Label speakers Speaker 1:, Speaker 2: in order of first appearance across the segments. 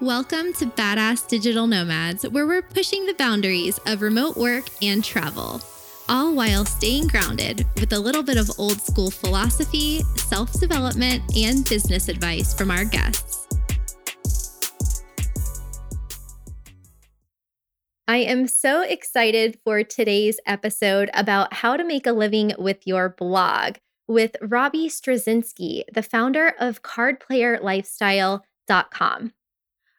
Speaker 1: Welcome to Badass Digital Nomads, where we're pushing the boundaries of remote work and travel, all while staying grounded with a little bit of old school philosophy, self development, and business advice from our guests. I am so excited for today's episode about how to make a living with your blog with Robbie Strazynski, the founder of cardplayerlifestyle.com.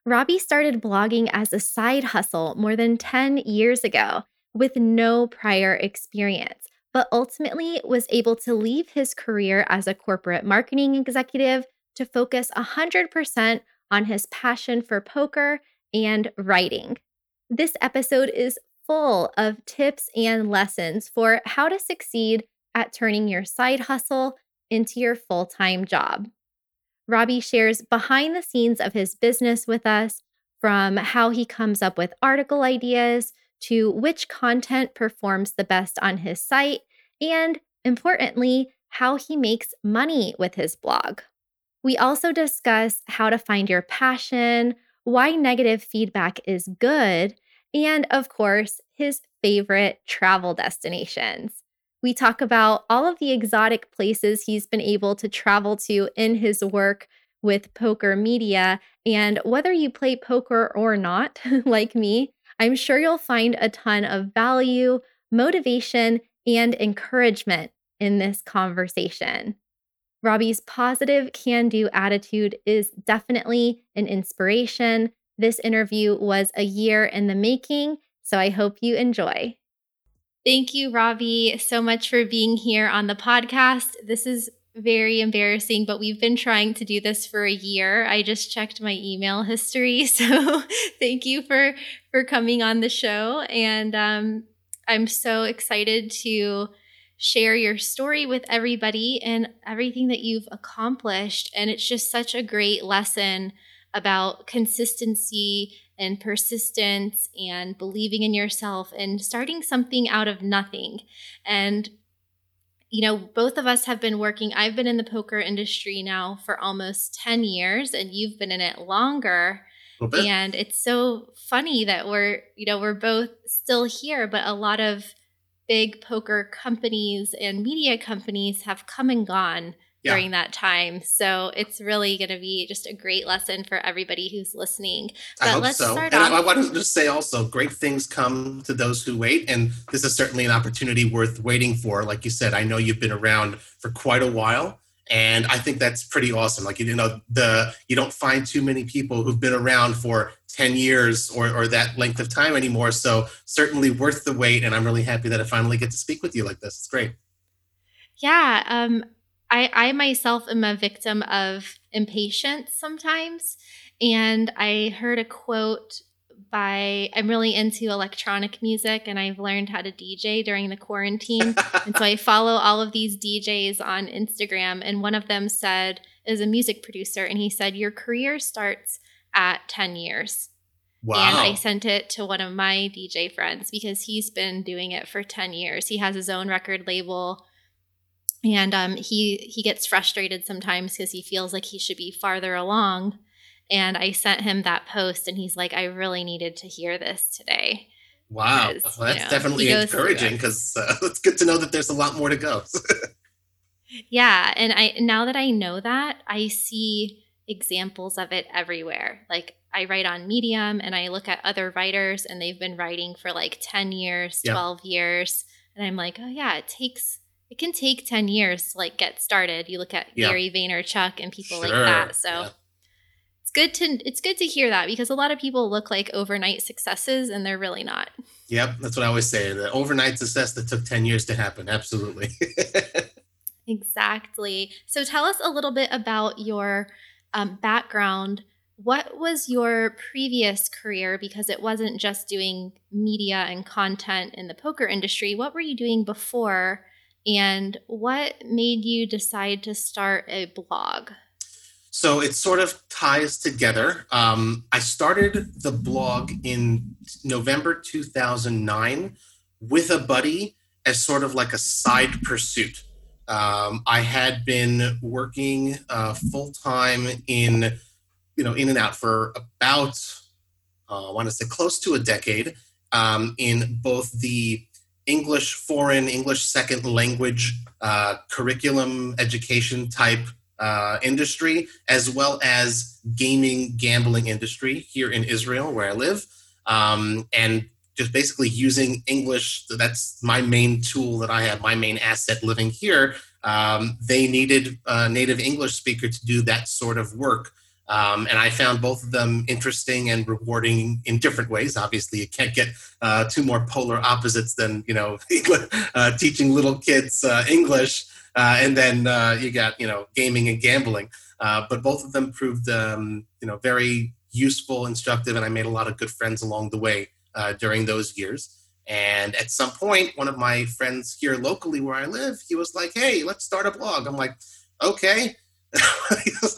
Speaker 1: Robbie started blogging as a side hustle more than 10 years ago with no prior experience, but ultimately was able to leave his career as a corporate marketing executive to focus 100% on his passion for poker and writing. This episode is full of tips and lessons for how to succeed at turning your side hustle into your full time job. Robbie shares behind the scenes of his business with us, from how he comes up with article ideas to which content performs the best on his site, and importantly, how he makes money with his blog. We also discuss how to find your passion, why negative feedback is good, and of course, his favorite travel destinations. We talk about all of the exotic places he's been able to travel to in his work with poker media. And whether you play poker or not, like me, I'm sure you'll find a ton of value, motivation, and encouragement in this conversation. Robbie's positive can do attitude is definitely an inspiration. This interview was a year in the making, so I hope you enjoy. Thank you, Robbie, so much for being here on the podcast. This is very embarrassing, but we've been trying to do this for a year. I just checked my email history, so thank you for for coming on the show, and um, I'm so excited to share your story with everybody and everything that you've accomplished. And it's just such a great lesson about consistency and persistence and believing in yourself and starting something out of nothing. And you know, both of us have been working. I've been in the poker industry now for almost 10 years, and you've been in it longer. And it's so funny that we're, you know, we're both still here, but a lot of big poker companies and media companies have come and gone yeah. during that time. So it's really going to be just a great lesson for everybody who's listening.
Speaker 2: But I hope let's so. Start and off. I, I want to just say also, great things come to those who wait, and this is certainly an opportunity worth waiting for. Like you said, I know you've been around for quite a while. And I think that's pretty awesome. Like you know, the you don't find too many people who've been around for 10 years or, or that length of time anymore. So certainly worth the wait. And I'm really happy that I finally get to speak with you like this. It's great.
Speaker 1: Yeah. Um, I, I myself am a victim of impatience sometimes. And I heard a quote by, I'm really into electronic music and I've learned how to DJ during the quarantine. and so I follow all of these DJs on Instagram. And one of them said, is a music producer, and he said, Your career starts at 10 years. Wow. And I sent it to one of my DJ friends because he's been doing it for 10 years. He has his own record label and um, he he gets frustrated sometimes because he feels like he should be farther along. And i sent him that post and he's like i really needed to hear this today.
Speaker 2: Wow. Well, that's you know, definitely encouraging because uh, it's good to know that there's a lot more to go.
Speaker 1: Yeah. And i now that i know that i see examples of it everywhere. Like i write on medium and i look at other writers and they've been writing for like 10 years 12 years. And i'm like oh yeah it takes it can take 10 years to like get started. You look at yeah. Gary Vaynerchuk and people sure. like that. So yeah. it's good to it's good to hear that because a lot of people look like overnight successes and they're really not.
Speaker 2: Yep, that's what I always say. The overnight success that took 10 years to happen. Absolutely.
Speaker 1: exactly. So tell us a little bit about your um, background. What was your previous career? Because it wasn't just doing media and content in the poker industry. What were you doing before? And what made you decide to start a blog?
Speaker 2: So it sort of ties together. Um, I started the blog in November 2009 with a buddy as sort of like a side pursuit. Um, I had been working uh, full time in you know, in and out for about, uh, I want to say close to a decade um, in both the English foreign, English second language uh, curriculum education type uh, industry, as well as gaming gambling industry here in Israel, where I live, um, and just basically using English. That's my main tool that I have, my main asset living here. Um, they needed a native English speaker to do that sort of work. Um, and I found both of them interesting and rewarding in different ways. Obviously, you can't get uh, two more polar opposites than you know uh, teaching little kids uh, English, uh, and then uh, you got you know gaming and gambling. Uh, but both of them proved um, you know very useful, instructive, and I made a lot of good friends along the way during those years. And at some point, one of my friends here locally where I live, he was like, "Hey, let's start a blog." I'm like, "Okay."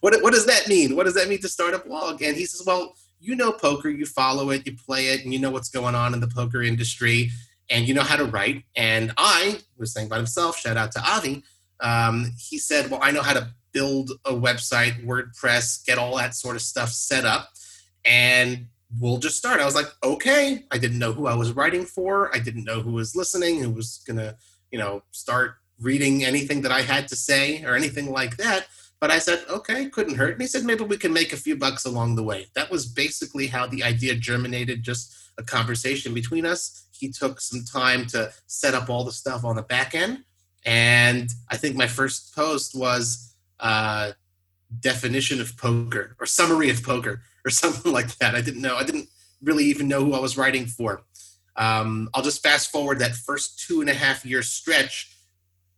Speaker 2: what, what does that mean? What does that mean to start a blog? And he says, well, you know poker, you follow it, you play it, and you know what's going on in the poker industry, and you know how to write. And I was saying by himself, shout out to Avi. Um, he said, well, I know how to build a website, WordPress, get all that sort of stuff set up, and we'll just start. I was like, okay. I didn't know who I was writing for. I didn't know who was listening, who was gonna, you know, start reading anything that I had to say or anything like that. But I said, okay, couldn't hurt. And he said, maybe we can make a few bucks along the way. That was basically how the idea germinated, just a conversation between us. He took some time to set up all the stuff on the back end. And I think my first post was uh, definition of poker or summary of poker or something like that. I didn't know. I didn't really even know who I was writing for. Um, I'll just fast forward that first two and a half year stretch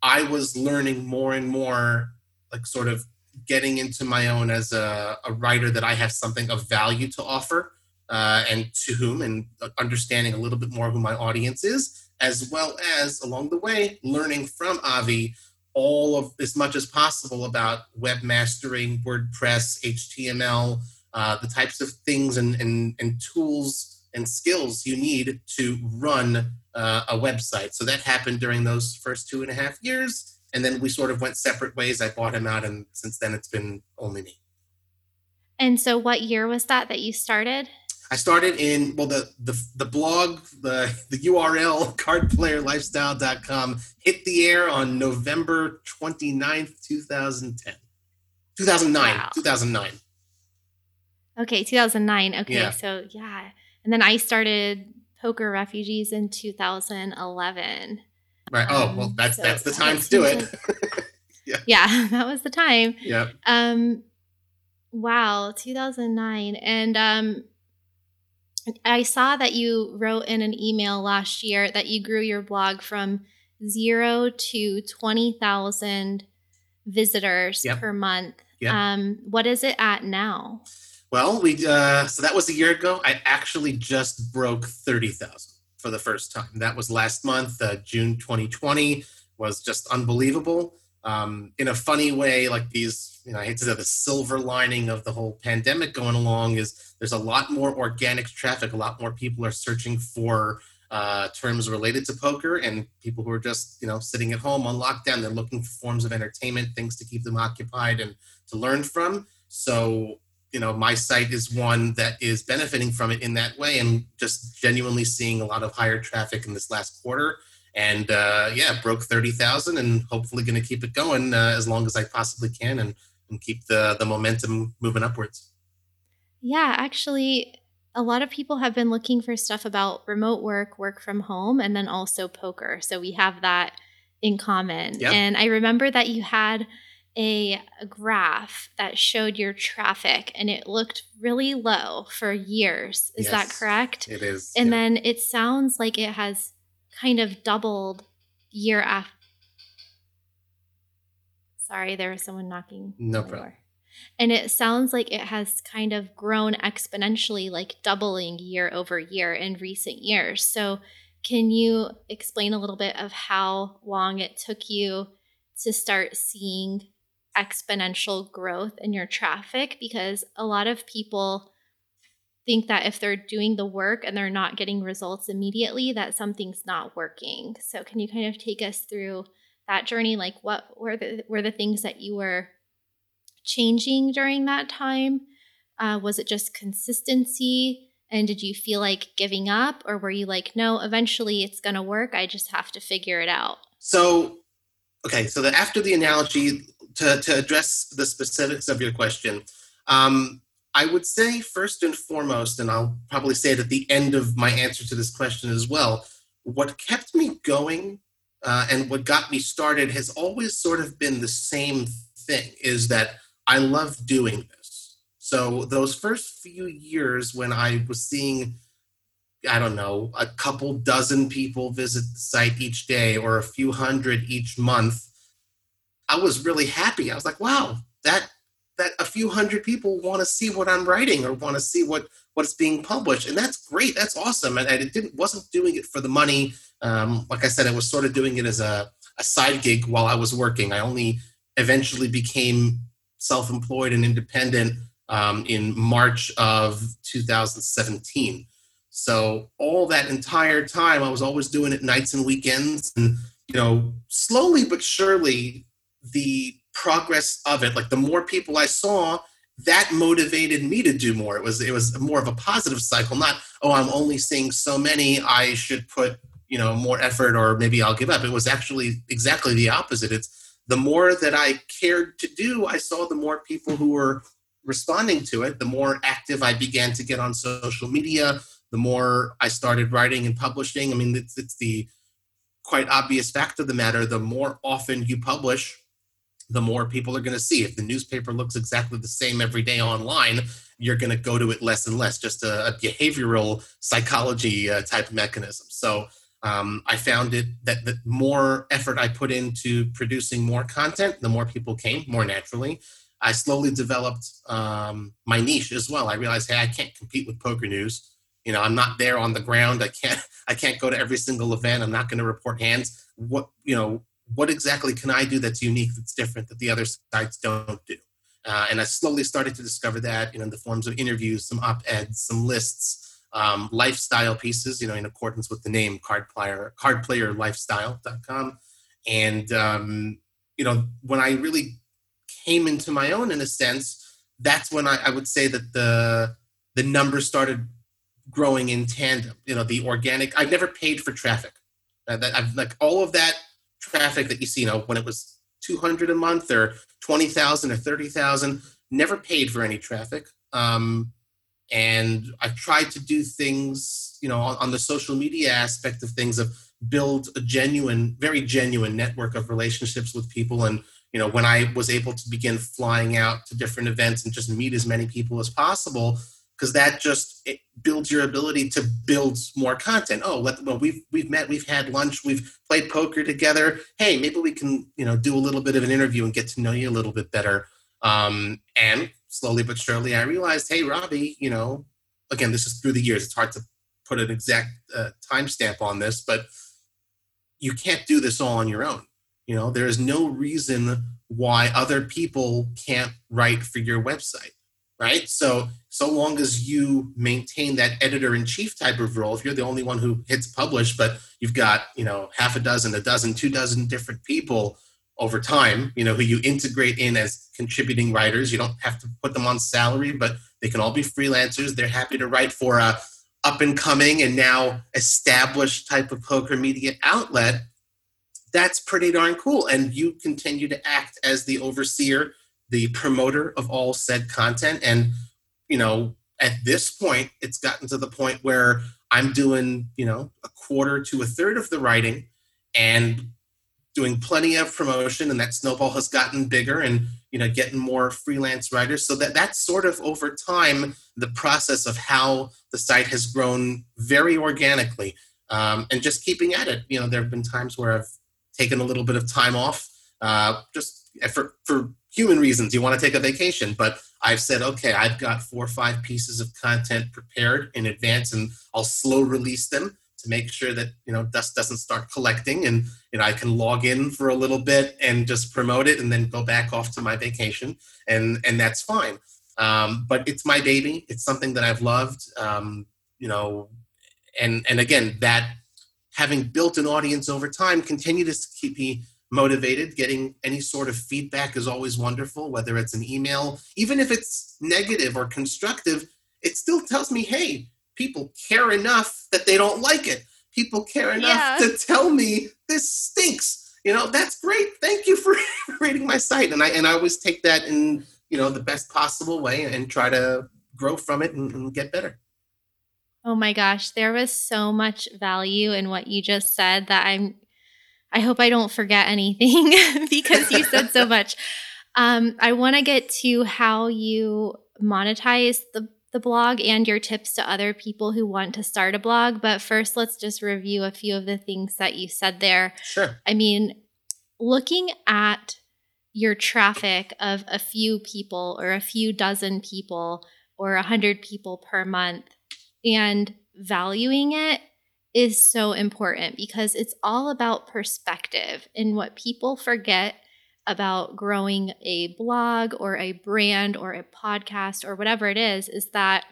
Speaker 2: I was learning more and more, like sort of getting into my own as a, a writer that I have something of value to offer uh, and to whom, and understanding a little bit more who my audience is, as well as along the way learning from Avi all of as much as possible about webmastering, WordPress, HTML, uh, the types of things and, and, and tools and skills you need to run uh, a website. So that happened during those first two and a half years. And then we sort of went separate ways. I bought him out, and since then it's been only me.
Speaker 1: And so, what year was that that you started?
Speaker 2: I started in well the the, the blog the the URL cardplayerlifestyle.com hit the air on November 29th, 2010. 2009. Wow. 2009.
Speaker 1: Okay, 2009. Okay, yeah. so yeah. And then I started poker refugees in 2011.
Speaker 2: Right. Oh, well, um, that's so that's the time to do it.
Speaker 1: yeah. Yeah, that was the time.
Speaker 2: Yeah.
Speaker 1: Um, wow, 2009, and um, I saw that you wrote in an email last year that you grew your blog from zero to 20,000 visitors yep. per month. Yep. Um, what is it at now?
Speaker 2: Well, we uh, so that was a year ago. I actually just broke thirty thousand for the first time. That was last month, uh, June 2020. Was just unbelievable. Um, in a funny way, like these, you know, I hate to say the silver lining of the whole pandemic going along is there's a lot more organic traffic. A lot more people are searching for uh, terms related to poker, and people who are just, you know, sitting at home on lockdown. They're looking for forms of entertainment, things to keep them occupied and to learn from. So you know my site is one that is benefiting from it in that way and just genuinely seeing a lot of higher traffic in this last quarter. And uh, yeah broke 30000 and hopefully going to keep it going uh, as long as i possibly can and, and keep the the momentum moving upwards.
Speaker 1: Yeah actually a lot of people have been looking for stuff about remote work work from home and then also poker. So we have that in common. Yep. and i remember that you had a, graph that showed your traffic and it looked really low for years. Is yes, that correct?
Speaker 2: It is.
Speaker 1: And yeah. then it sounds like it has kind of doubled year after. Sorry, there was someone knocking.
Speaker 2: No problem. Door.
Speaker 1: And it sounds like it has kind of grown exponentially, like doubling year over year in recent years. So, can you explain a little bit of how long it took you to start seeing exponential growth in your traffic because a lot of people think that if they're doing the work and they're not getting results immediately that something's not working so can you kind of take us through that journey like what were the were the things that you were changing during that time Uh, was it just consistency? And did you feel like giving up, or were you like, no, eventually it's going to work? I just have to figure it out?
Speaker 2: So, okay, so the, after the analogy, to, to address the specifics of your question, um, I would say first and foremost, and I'll probably say it at the end of my answer to this question as well, what kept me going uh, and what got me started has always sort of been the same thing is that I love doing this. So those first few years when I was seeing, I don't know, a couple dozen people visit the site each day or a few hundred each month, I was really happy. I was like, wow, that that a few hundred people want to see what I'm writing or want to see what what's being published, and that's great. That's awesome. And, it didn't wasn't doing it for the money. Um, like I said, I was sort of doing it as a, a side gig while I was working. I only eventually became self-employed and independent um, in March of 2017. So all that entire time, I was always doing it nights and weekends, and you know, slowly but surely, the progress of it, like the more people I saw, that motivated me to do more. It was it was more of a positive cycle, not oh I'm only seeing so many, I should put you know more effort or maybe I'll give up. It was actually exactly the opposite. It's the more that I cared to do, I saw the more people who were responding to it, the more active I began to get on social media, the more I started writing and publishing. I mean, it's, it's the quite obvious fact of the matter the more often you publish, the more people are going to see. If the newspaper looks exactly the same every day online, you're going to go to it less and less, just a, a behavioral psychology uh, type mechanism. So um, I found it that the more effort I put into producing more content, the more people came more naturally. I slowly developed um, my niche as well. I realized, hey, I can't compete with PokerNews. You know, I'm not there on the ground. I can't. I can't go to every single event. I'm not going to report hands. What you know, what exactly can I do that's unique, that's different, that the other sites don't do? Uh, and I slowly started to discover that you know, in the forms of interviews, some op-eds, some lists, um, lifestyle pieces, you know, in accordance with the name card player, cardplayerlifestyle.com. And, um, you know, when I really came into my own in a sense, that's when I, I would say that the, the numbers started growing in tandem, you know, the organic, I've never paid for traffic. Uh, that I've like all of that traffic that you see, you know, when it was 200 a month or 20,000 or 30,000, never paid for any traffic. Um, and I've tried to do things, you know, on, on, the social media aspect of things of build a genuine, very genuine network of relationships with people. And, you know, when I was able to begin flying out to different events and just meet as many people as possible, because that just builds your ability to build more content. Oh, let, well, we've we've met, we've had lunch, we've played poker together. Hey, maybe we can you know do a little bit of an interview and get to know you a little bit better. Um, and slowly but surely, I realized, hey, Robbie, you know, again, this is through the years. It's hard to put an exact uh, timestamp on this, but you can't do this all on your own. You know, there is no reason why other people can't write for your website right? So so long as you maintain that editor in chief type of role, if you're the only one who hits publish, but you've got you know half a dozen, a dozen, two dozen different people over time, you know, who you integrate in as contributing writers. You don't have to put them on salary, but they can all be freelancers. They're happy to write for a up and coming and now established type of poker media outlet. That's pretty darn cool. And you continue to act as the overseer the promoter of all said content. And, you know, at this point, it's gotten to the point where I'm doing, you know, a quarter to a third of the writing and doing plenty of promotion and that snowball has gotten bigger and you know getting more freelance writers. So that that's sort of over time the process of how the site has grown very organically um, and just keeping at it. You know there have been times where i've taken a little bit of time off uh, just for, for human reasons. You want to take a vacation but i've said okay i've got four or five pieces of content prepared in advance and i'll slow release them to make sure that you know dust doesn't start collecting and you know i can log in for a little bit and just promote it and then go back off to my vacation and and that's fine. Um, but it's my baby. It's something that i've loved um, you know and and again that having built an audience over time continue to keep me motivated. Getting any sort of feedback is always wonderful, whether it's an email, even if it's negative or constructive, it still tells me, hey, people care enough that they don't like it. People care enough yeah. to tell me this stinks. You know, that's great. Thank you for reading my site. And I and I always take that in, you know, the best possible way and try to grow from it and, and get better.
Speaker 1: Oh my gosh, there was so much value in what you just said that I'm I hope I don't forget anything because you said so much. Um, I want to get to how you monetize the the blog and your tips to other people who want to start a blog. But first, let's just review a few of the things that you said there.
Speaker 2: Sure.
Speaker 1: I mean, looking at your traffic of a few people or a few dozen people or a hundred people per month and valuing it is so important because it's all about perspective. And what people forget about growing a blog or a brand or a podcast or whatever it is, is that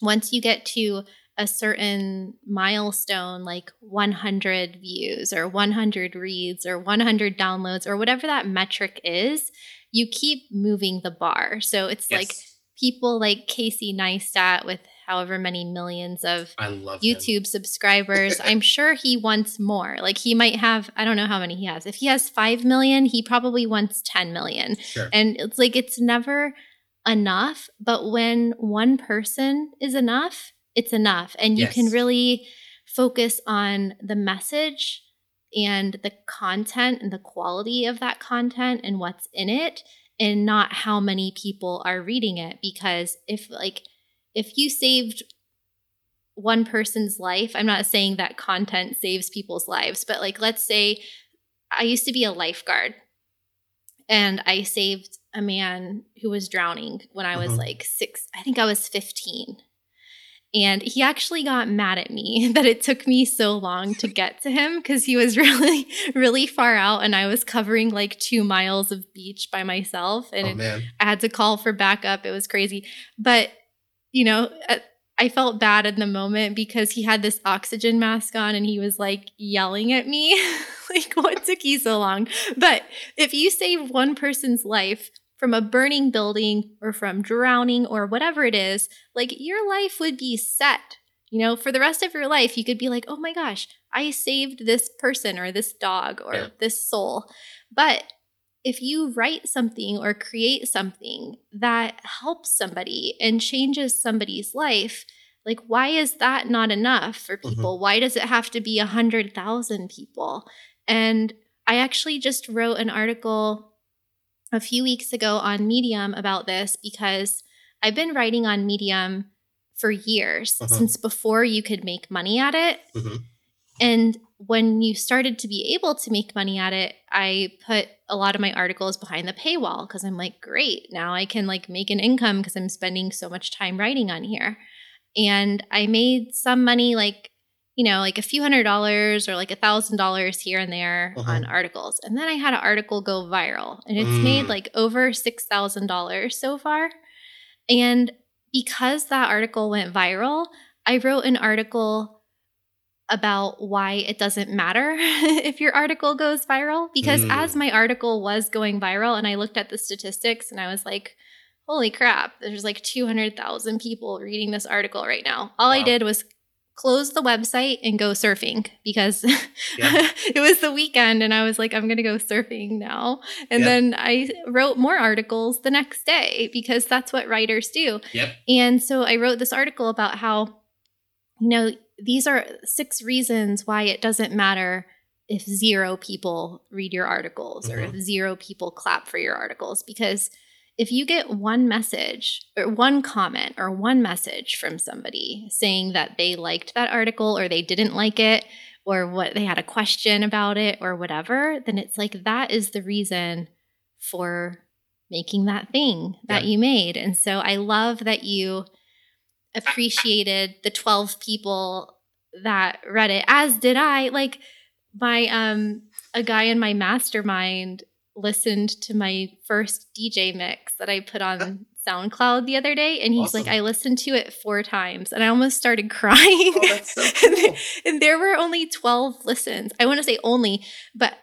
Speaker 1: once you get to a certain milestone, like 100 views or 100 reads or 100 downloads or whatever that metric is, you keep moving the bar. So it's yes. like people like Casey Neistat with however many millions of YouTube
Speaker 2: him.
Speaker 1: subscribers. I'm sure he wants more. Like he might have, I don't know how many he has. If he has 5 million, he probably wants 10 million.
Speaker 2: Sure.
Speaker 1: And it's like, it's never enough. But when one person is enough, it's enough. And you yes. can really focus on the message and the content and the quality of that content and what's in it and not how many people are reading it because if like if you saved one person's life, I'm not saying that content saves people's lives, but like let's say I used to be a lifeguard and I saved a man who was drowning when I was uh-huh. like 6 I think I was 15. And he actually got mad at me that it took me so long to get to him because he was really, really far out and I was covering like two miles of beach by myself. And
Speaker 2: oh,
Speaker 1: I had to call for backup. It was crazy. But you know, uh, I felt bad in the moment because he had this oxygen mask on and he was like yelling at me. like, what took you so long? But if you save one person's life from a burning building or from drowning or whatever it is, like your life would be set. You know, for the rest of your life, you could be like, oh my gosh, I saved this person or this dog or yeah. this soul. But if you write something or create something that helps somebody and changes somebody's life, like why is that not enough for mm-hmm. people? Mm-hmm. Why does it have to be a hundred thousand people? And I actually just wrote an article a few weeks ago on Medium about this because I've been writing on Medium for years, uh-huh. since before you could make money at it. Mm-hmm. And when you started to be able to make money at it, I put a lot of my articles behind the paywall because I'm like, great, now I can like make an income because I'm spending so much time writing on here. And I made some money, like, you know, like a few hundred dollars or like a thousand dollars here and there uh-huh. on articles. And then I had an article go viral and it's mm. made like over $6,000 so far. And because that article went viral, I wrote an article about why it doesn't matter if your article goes viral. Because mm. as my article was going viral and I looked at the statistics and I was like, holy crap, there's like 200,000 people reading this article right now. All wow. I did was close the website and go surfing because yeah. it was the weekend and I was like, I'm going to go surfing now. And yep. then I wrote more articles the next day because that's what writers do.
Speaker 2: Yep.
Speaker 1: And so I wrote this article about how, you know, these are six reasons why it doesn't matter if zero people read your articles mm-hmm. or if zero people clap for your articles because if you get one message or one comment or one message from somebody saying that they liked that article or they didn't like it or what they had a question about it or whatever then it's like that is the reason for making that thing that yeah. you made and so i love that you appreciated the 12 people that read it as did i like my um a guy in my mastermind listened to my first dj mix that i put on soundcloud the other day and he's awesome. like i listened to it four times and i almost started crying
Speaker 2: oh, so cool.
Speaker 1: and, there were only 12 listens i want to say only but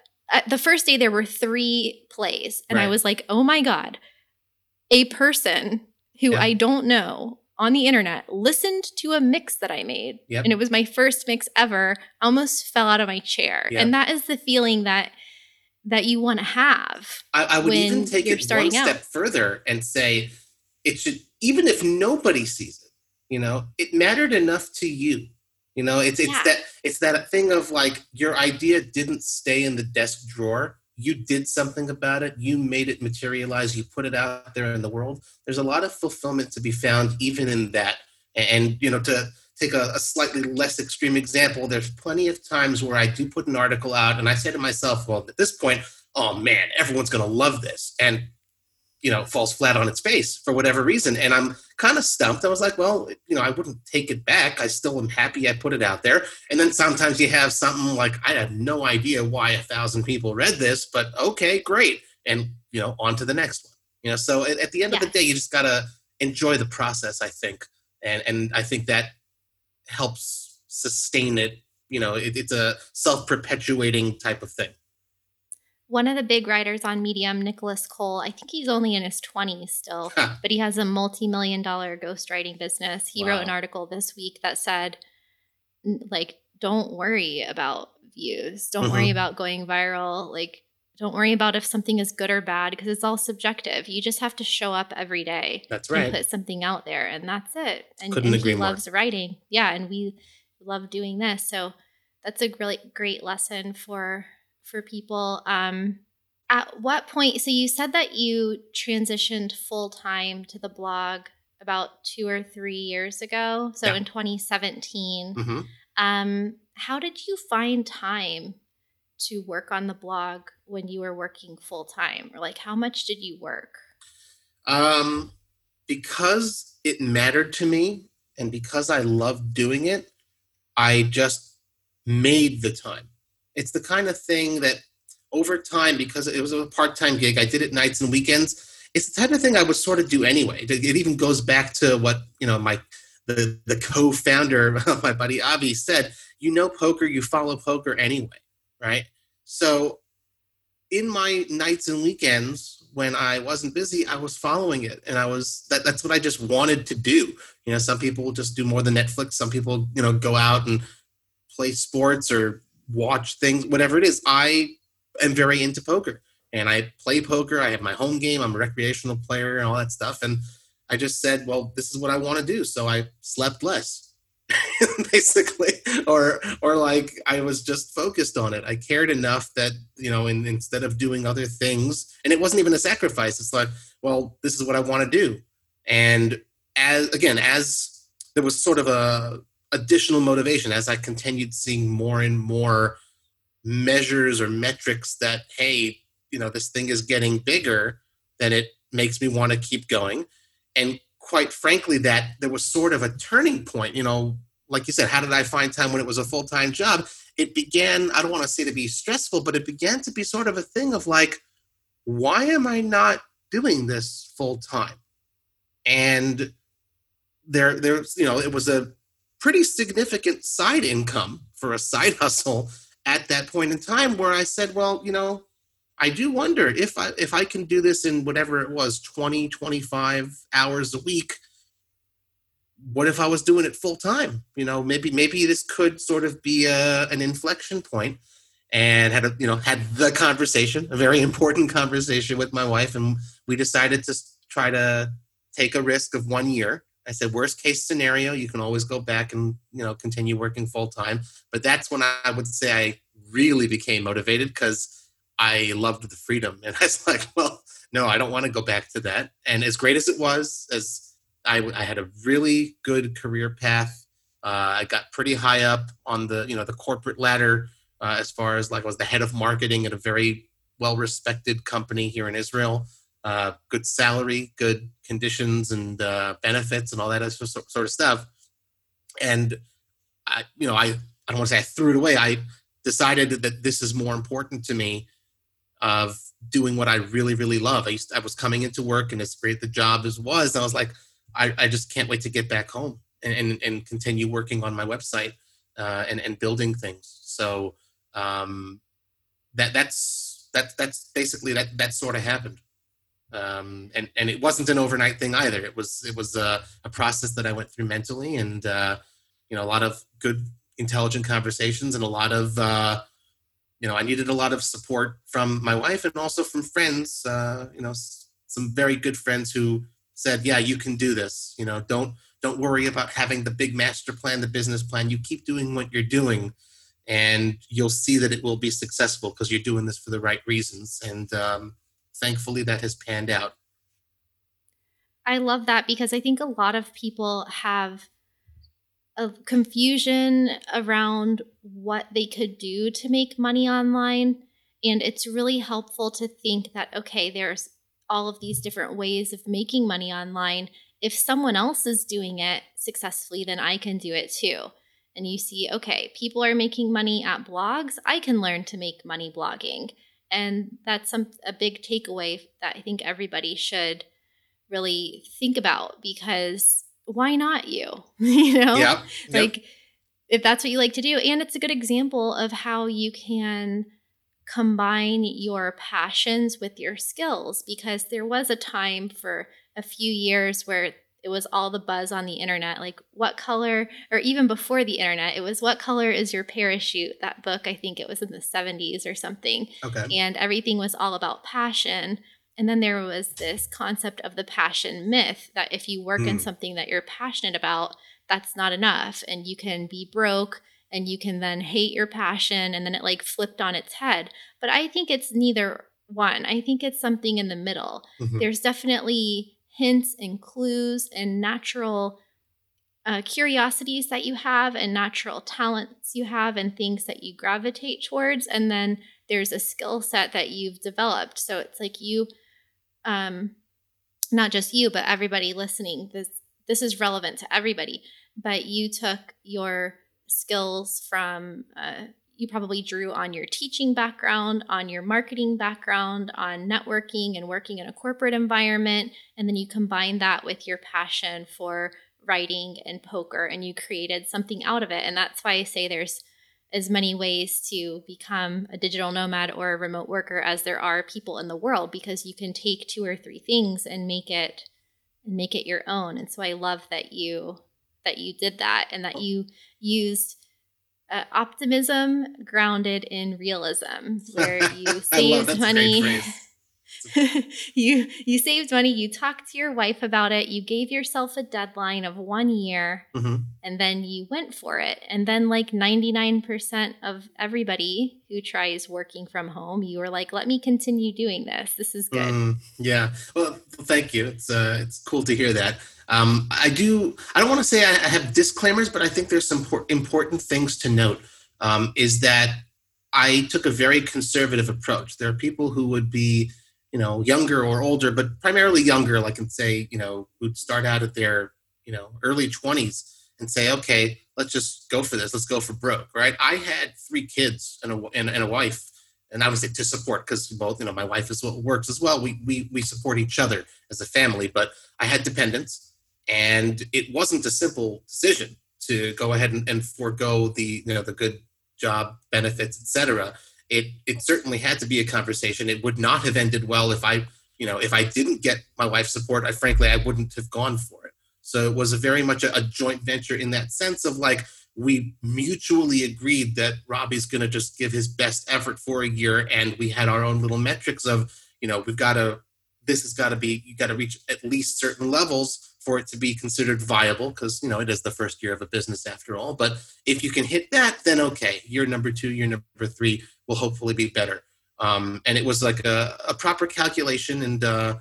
Speaker 1: the first day there were three plays, and
Speaker 2: Right.
Speaker 1: I was like, oh my God, a person who
Speaker 2: Yeah.
Speaker 1: I don't know on the internet listened to a mix that I made.
Speaker 2: Yep.
Speaker 1: And it was my first mix ever. I almost fell out of my chair.
Speaker 2: Yeah.
Speaker 1: And that is the feeling that that you want to have.
Speaker 2: I, I would even take it one
Speaker 1: out.
Speaker 2: step further and say it should even if nobody sees it, you know, it mattered enough to you. You know, it's it's
Speaker 1: Yeah.
Speaker 2: that it's that thing of like your idea didn't stay in the desk drawer. You did something about it. You made it materialize. You put it out there in the world. There's a lot of fulfillment to be found even in that. And, you know, to take a, a slightly less extreme example, there's plenty of times where I do put an article out and I say to myself, well, at this point, oh man, everyone's going to love this. And, you know, falls flat on its face for whatever reason. And I'm kind of stumped. I was like, well, you know, I wouldn't take it back. I still am happy I put it out there. And then sometimes you have something like, I have no idea why a thousand people read this, but okay, great. And, you know, on to the next one. You know, so at, at the end of the day, you just got to enjoy the process, I think. And, and I think that helps sustain it. You know, it, it's a self perpetuating type of thing.
Speaker 1: One of the big writers on Medium, Nicolas Cole, I think he's only in his 20s still,
Speaker 2: Huh.
Speaker 1: but he has a multi million dollar ghostwriting business. He wrote an article this week that said, like, don't worry about views, don't worry
Speaker 2: Mhm.
Speaker 1: about going viral. Like, don't worry about if something is good or bad because it's all subjective. You just have to show up every day
Speaker 2: That's right.
Speaker 1: and put something out there, and that's it. And,
Speaker 2: Couldn't
Speaker 1: and
Speaker 2: agree
Speaker 1: he
Speaker 2: more.
Speaker 1: loves writing. Yeah, and we love doing this. So that's a really great lesson for for people. Um, at what point? So you said that you transitioned full time to the blog about two or three years ago. So
Speaker 2: Yeah.
Speaker 1: in 2017.
Speaker 2: hmm
Speaker 1: Um, how did you find time to work on the blog when you were working full time? Or like how much did you work?
Speaker 2: Um, because it mattered to me and because I loved doing it, I just made the time. It's the kind of thing that over time, because it was a part time gig, I did it nights and weekends. It's the type of thing I would sort of do anyway. It even goes back to what, you know, my the, the co-founder, my buddy Avi said, you know poker, you follow poker anyway, right? So in my nights and weekends when I wasn't busy, I was following it, and I was that, that's what I just wanted to do. You know, some people just do more than Netflix. Some people, you know, go out and play sports or watch things, whatever it is. I am very into poker, and I play poker. I have my home game. I'm a recreational player and all that stuff. And I just said, well, this is what I want to do. So I slept less, basically, or or like I was just focused on it. I cared enough that you know, in, instead of doing other things, and it wasn't even a sacrifice. It's like, well, this is what I want to do. And as again, as there was sort of a additional motivation as I continued seeing more and more measures or metrics that hey, you know, this thing is getting bigger, then it makes me want to keep going. And quite frankly, that there was sort of a turning point. You know, like you said, how did I find time when it was a full time job? It began, I don't want to say to be stressful, but it began to be sort of a thing of like, why am I not doing this full time? And there, there's, you know, it was a pretty significant side income for a side hustle at that point in time where I said, well, you know, I do wonder if I if I can do this in whatever it was 20 25 hours a week what if I was doing it full time you know maybe maybe this could sort of be a, an inflection point and had a you know had the conversation a very important conversation with my wife and we decided to try to take a risk of one year I said worst case scenario you can always go back and you know continue working full time but that's when I would say I really became motivated because I loved the freedom. And I was like, well, no, I don't want to go back to that. And as great as it was, as I, I had a really good career path, uh, I got pretty high up on the, you know, the corporate ladder uh, as far as like I was the head of marketing at a very well-respected company here in Israel. Uh, good salary, good conditions and uh, benefits and all that sort of stuff. And I, you know, I, I don't want to say I threw it away. I decided that this is more important to me of doing what I really, really love. I used I was coming into work and as great the job as was, I was like, I, I just can't wait to get back home and, and, and continue working on my website uh, and, and building things. So um, that that's that that's basically that that sort of happened. Um, and and it wasn't an overnight thing either. It was it was a, a process that I went through mentally, and uh, you know a lot of good, intelligent conversations, and a lot of uh, you know I needed a lot of support from my wife and also from friends. Uh, you know, some very good friends who said, "Yeah, you can do this. You know, don't don't worry about having the big master plan, the business plan. You keep doing what you're doing, and you'll see that it will be successful because you're doing this for the right reasons." And um, thankfully, that has panned out.
Speaker 1: I love that because I think a lot of people have a confusion around what they could do to make money online. And it's really helpful to think that, okay, there's all of these different ways of making money online. If someone else is doing it successfully, then I can do it too. And you see, okay, people are making money at blogs. I can learn to make money blogging. And that's some, a big takeaway that I think everybody should really think about because why not you? you know?
Speaker 2: Yep.
Speaker 1: Like if that's what you like to do. And it's a good example of how you can combine your passions with your skills because there was a time for a few years where it was all the buzz on the internet like what color or even before the internet it was what color is your parachute that book i think it was in the 70s or something
Speaker 2: okay.
Speaker 1: and everything was all about passion and then there was this concept of the passion myth that if you work mm. in hmm. something that you're passionate about that's not enough and you can be broke and you can then hate your passion and then it like flipped on its head. But I think it's neither one. I think it's something in the middle. Mm-hmm. There's definitely hints and clues and natural uh, curiosities that you have and natural talents you have and things that you gravitate towards. And then there's a skill set that you've developed. So it's like you, um, not just you, but everybody listening. This this is relevant to everybody. But you took your skills from uh, you probably drew on your teaching background, on your marketing background, on networking and working in a corporate environment. And then you combine that with your passion for writing and poker, and you created something out of it. And that's why I say there's as many ways to become a digital nomad or a remote worker as there are people in the world because you can take two or three things and make it and make it your own. And so I love that you that you did that and that you used uh, optimism grounded in realism, where you saved money. you you saved money. You talked to your wife about it. You gave yourself a deadline of one year, mm-hmm. and then you went for it. And then, like ninety nine percent of everybody who tries working from home, you were like, "Let me continue doing this. This is good." Mm,
Speaker 2: yeah. Well, thank you. It's uh, it's cool to hear that. Um, I do. I don't want to say I, have disclaimers, but I think there's some important things to note. Um, is that I took a very conservative approach. There are people who would be, you know, younger or older, but primarily younger, like and say, you know, who'd start out at their, you know, early 20s and say, okay, let's just go for this. Let's go for broke, right? I had three kids and a, and, and a wife, and obviously to support because both, you know, my wife is what works as well. We, we, we support each other as a family, but I had dependents and it wasn't a simple decision to go ahead and, and forego the you know the good job benefits etc it it certainly had to be a conversation. It would not have ended well if i you know if i didn't get my wife's support i frankly i wouldn't have gone for it. So it was a very much a, a joint venture in that sense of like we mutually agreed that robbie's going to just give his best effort for a year and we had our own little metrics of you know we've got to this has got to be you got to reach at least certain levels for it to be considered viable because you know it is the first year of a business after all. But if you can hit that then okay year number two year number three will hopefully be better. Um, and it was like a, a proper calculation and uh,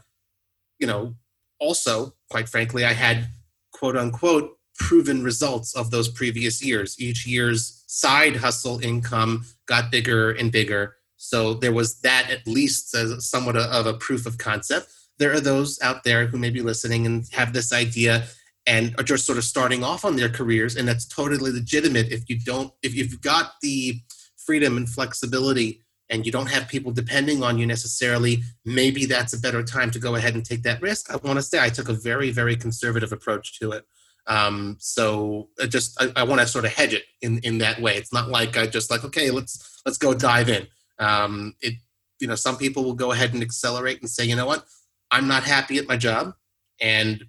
Speaker 2: you know also quite frankly i had quote unquote proven results of those previous years. Each year's side hustle income got bigger and bigger. So there was that at least as somewhat of a proof of concept there are those out there who may be listening and have this idea and are just sort of starting off on their careers and that's totally legitimate. If you don't if you've got the freedom and flexibility and you don't have people depending on you necessarily maybe that's a better time to go ahead and take that risk. I want to say i took a very very conservative approach to it. Um, so I just I, I want to sort of hedge it in in that way. It's not like i just like okay let's let's go dive in. Um, it, you know, some people will go ahead and accelerate and say, you know what, I'm not happy at my job, and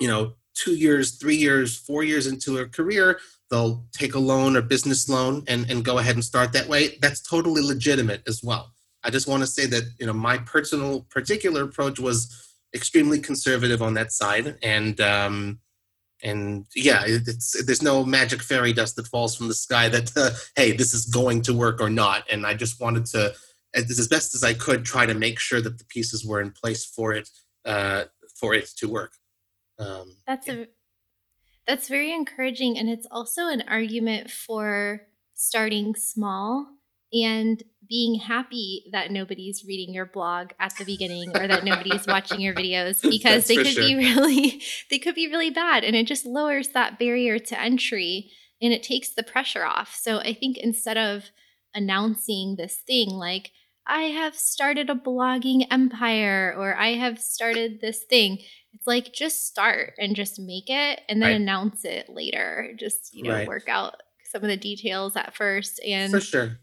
Speaker 2: you know, two years, three years, four years into a career, they'll take a loan or business loan and, and go ahead and start that way. That's totally legitimate as well. I just want to say that you know my personal particular approach was extremely conservative on that side, and um, and yeah, it's there's no magic fairy dust that falls from the sky that uh, hey this is going to work or not. And I just wanted to as as best as I could try to make sure that the pieces were in place for it uh, for it to work.
Speaker 1: Um, That's a that's very encouraging, and it's also an argument for starting small and being happy that nobody's reading your blog at the beginning or that nobody's watching your videos because they could sure. be really they could be really bad and it just lowers that barrier to entry and it takes the pressure off. So I think instead of announcing this thing like I have started a blogging empire or I have started this thing, it's like just start and just make it and then right. announce it later. Just, you know, right. work out some of the details at first and
Speaker 2: For sure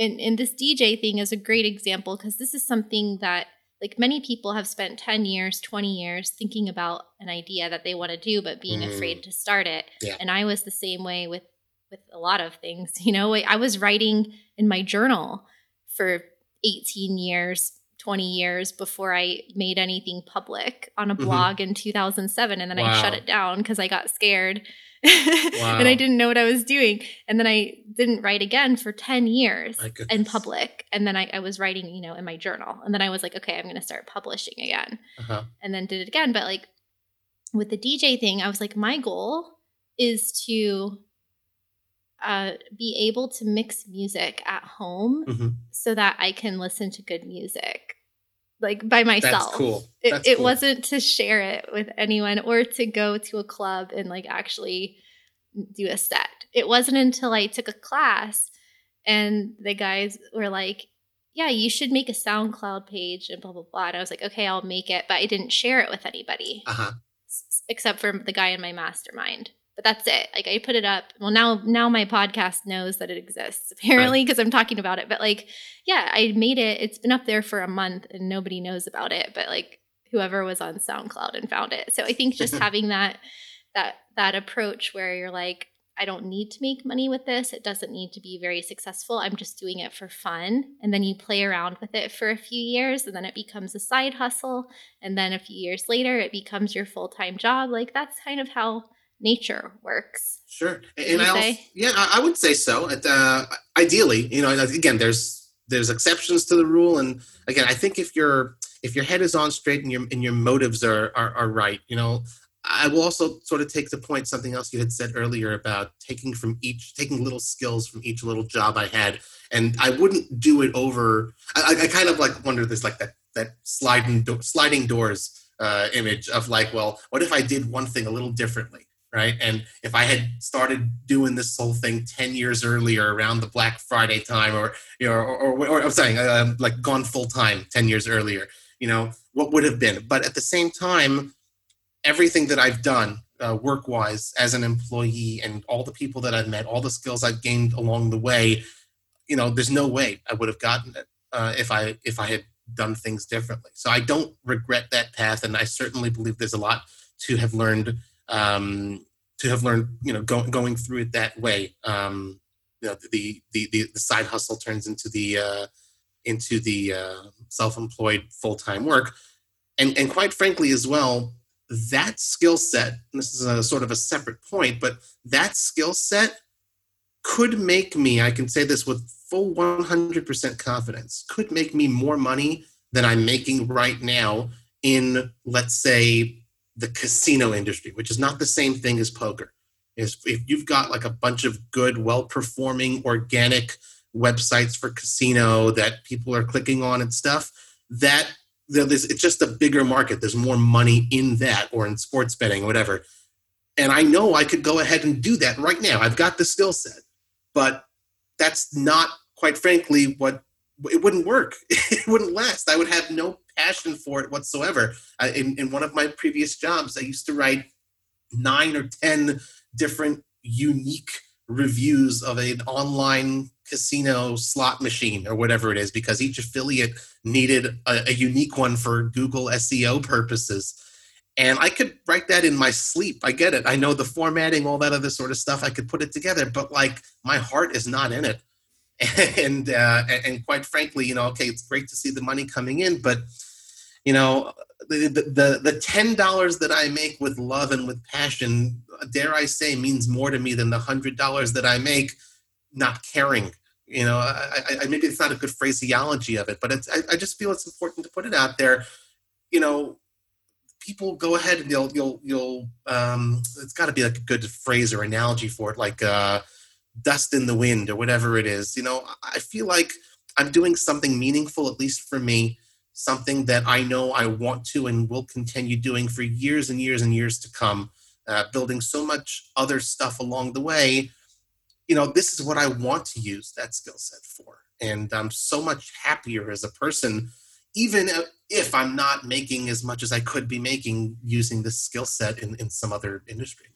Speaker 1: and and this DJ thing is a great example because this is something that like many people have spent 10 years 20 years thinking about an idea that they want to do but being mm. afraid to start it yeah. and i was the same way with with a lot of things you know i was writing in my journal for 18 years 20 years before i made anything public on a mm-hmm. blog mm-hmm. in 2007 and then wow. i shut it down because i got scared wow. and I didn't know what I was doing. And then I didn't write again for 10 years in public. And then I, I, was writing, you know, in my journal. And then I was like, okay, I'm going to start publishing again. Uh-huh. And then did it again. But like with the DJ thing, I was like, my goal is to uh, be able to mix music at home mm-hmm. so that I can listen to good music like by myself.
Speaker 2: That's cool.
Speaker 1: That's it, it wasn't to share it with anyone or to go to a club and like actually do a set. It wasn't until I took a class and the guys were like, yeah, you should make a SoundCloud page and blah, blah, blah. And I was like, okay, I'll make it. But I didn't share it with anybody uh-huh. s- except for the guy in my mastermind but that's it. Like i put it up. Well now now my podcast knows that it exists apparently because right. i'm talking about it. But like yeah i made it. It's been up there for a month and nobody knows about it but like whoever was on soundcloud and found it. So i think just having that that that approach where you're like i don't need to make money with this. It doesn't need to be very successful. I'm just doing it for fun. And then you play around with it for a few years and then it becomes a side hustle. And then a few years later it becomes your full-time job. Like that's kind of how nature works.
Speaker 2: Sure, and I also, yeah, I would say so. Uh, ideally, you know, again, there's there's exceptions to the rule, and again, I think if your if your head is on straight and your and your motives are, are are right, you know, I will also sort of take the point something else you had said earlier about taking from each, taking little skills from each little job I had, and I wouldn't do it over. I, I kind of like wonder this, like that that sliding do, sliding doors uh, image of like, well, what if I did one thing a little differently? Right? And if I had started doing this whole thing 10 years earlier around the Black Friday time or, you know, or, or, or I'm saying uh, like gone full time 10 years earlier, you know, what would have been? But at the same time, everything that I've done uh, work wise as an employee and all the people that I've met, all the skills I've gained along the way, you know, there's no way I would have gotten it uh, if I, if I had done things differently. So I don't regret that path. And I certainly believe there's a lot to have learned um, to have learned, you know, go, going through it that way. Um, you know, the, the, the, the side hustle turns into the, uh, into the uh, self-employed full-time work. And, and quite frankly as well, that skill set, this is a sort of a separate point, but that skill set could make me, I can say this with full 100% confidence, could make me more money than I'm making right now in, let's say, the casino industry, which is not the same thing as poker. Is if you've got like a bunch of good, well-performing, organic websites for casino that people are clicking on and stuff, that it's just a bigger market. There's more money in that, or in sports betting, or whatever. And I know I could go ahead and do that right now. I've got the skill set, but that's not, quite frankly, what it wouldn't work. it wouldn't last. I would have no passion for it whatsoever. In, in one of my previous jobs, I used to write nine or 10 different unique reviews of an online casino slot machine or whatever it is because each affiliate needed a, a unique one for Google SEO purposes. And I could write that in my sleep. I get it. I know the formatting, all that other sort of stuff. I could put it together, but like my heart is not in it. And uh, and quite frankly, you know, okay, it's great to see the money coming in, but you know, the the the ten dollars that I make with love and with passion, dare I say, means more to me than the hundred dollars that I make not caring. You know, I, I, maybe it's not a good phraseology of it, but it's, I, I just feel it's important to put it out there. You know, people go ahead and you'll you'll you'll um, it's got to be like a good phrase or analogy for it, like uh, dust in the wind or whatever it is. You know, I feel like I'm doing something meaningful, at least for me, something that I know I want to and will continue doing for years and years and years to come. Uh, building so much other stuff along the way you know, this is what I want to use that skill set for. And I'm so much happier as a person, even if I'm not making as much as I could be making using this skill set in, in some other industry.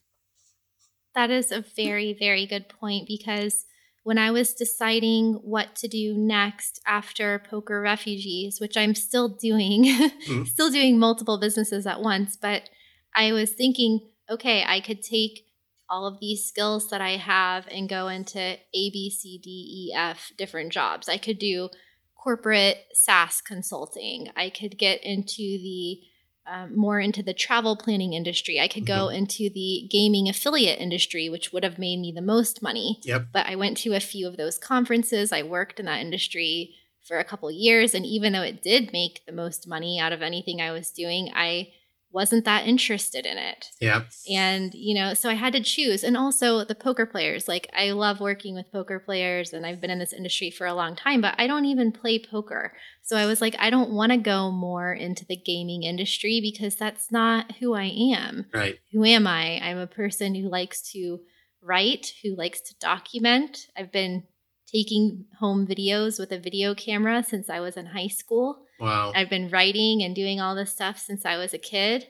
Speaker 1: That is a very, very good point because when I was deciding what to do next after Poker Refugees, which I'm still doing, mm-hmm. still doing multiple businesses at once, but I was thinking, okay, I could take all of these skills that I have and go into A, B, C, D, E, F different jobs. I could do corporate SaaS consulting. I could get into the um, more into the travel planning industry. I could go mm-hmm. into the gaming affiliate industry, which would have made me the most money.
Speaker 2: Yep.
Speaker 1: But I went to a few of those conferences. I worked in that industry for a couple years, and even though it did make the most money out of anything I was doing, I wasn't that interested in it.
Speaker 2: Yeah.
Speaker 1: And, you know, so I had to choose. And also the poker players. Like, I love working with poker players and I've been in this industry for a long time, but I don't even play poker. So I was like, I don't want to go more into the gaming industry because that's not who I am.
Speaker 2: Right.
Speaker 1: Who am I? I'm a person who likes to write, who likes to document. I've been taking home videos with a video camera since I was in high school.
Speaker 2: Wow.
Speaker 1: I've been writing and doing all this stuff since I was a kid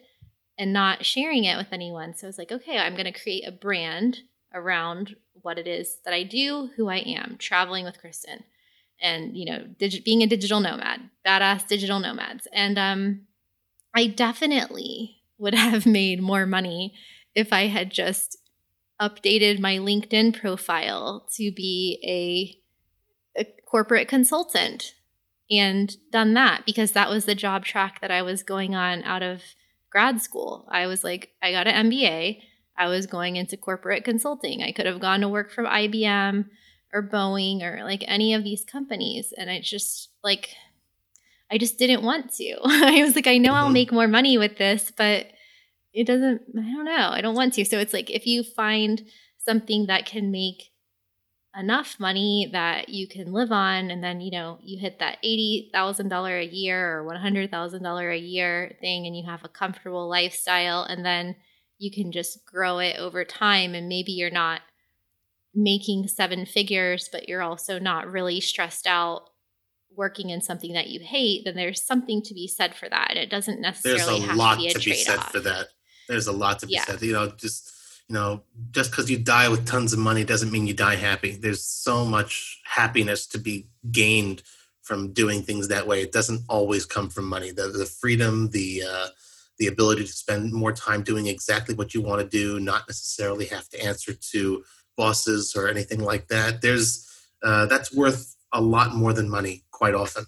Speaker 1: and not sharing it with anyone. So I was like, okay, I'm going to create a brand around what it is that I do, who I am, traveling with Kristin, and you know, digi- being a digital nomad, badass digital nomads. And um, I definitely would have made more money if I had just updated my LinkedIn profile to be a, a corporate consultant and done that because that was the job track that I was going on out of grad school. I was like, I got an MBA. I was going into corporate consulting. I could have gone to work from IBM or Boeing or like any of these companies. And I just like, I just didn't want to. I was like, I know I'll mm-hmm. make more money with this, but it doesn't, I don't know. I don't want to. So it's like if you find something that can make enough money that you can live on and then you know you hit that $80,000 a year or $100,000 a year thing and you have a comfortable lifestyle and then you can just grow it over time and maybe you're not making seven figures but you're also not really stressed out working in something that you hate then there's something to be said for that. And it doesn't necessarily
Speaker 2: there's a lot to be, to be said for that. There's a lot to be yeah. said. You know just you know, just because you die with tons of money doesn't mean you die happy. There's so much happiness to be gained from doing things that way. It doesn't always come from money. The the freedom, the uh, the ability to spend more time doing exactly what you want to do, not necessarily have to answer to bosses or anything like that. There's uh, that's worth a lot more than money quite often.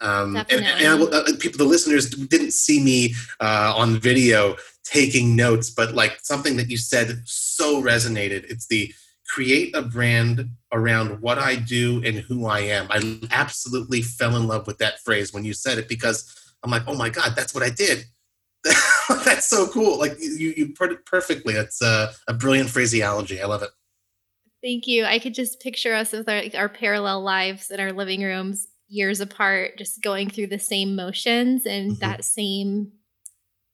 Speaker 2: Um, and, and uh, people, the listeners didn't see me uh, on video taking notes, but like something that you said so resonated. It's the create a brand around what I do and who I am. I absolutely fell in love with that phrase when you said it because I'm like, oh my God, that's what I did. that's so cool. Like you, you put it perfectly. It's a, a brilliant phraseology. I love it.
Speaker 1: Thank you. I could just picture us with our, our parallel lives in our living rooms years apart, just going through the same motions and mm-hmm. that same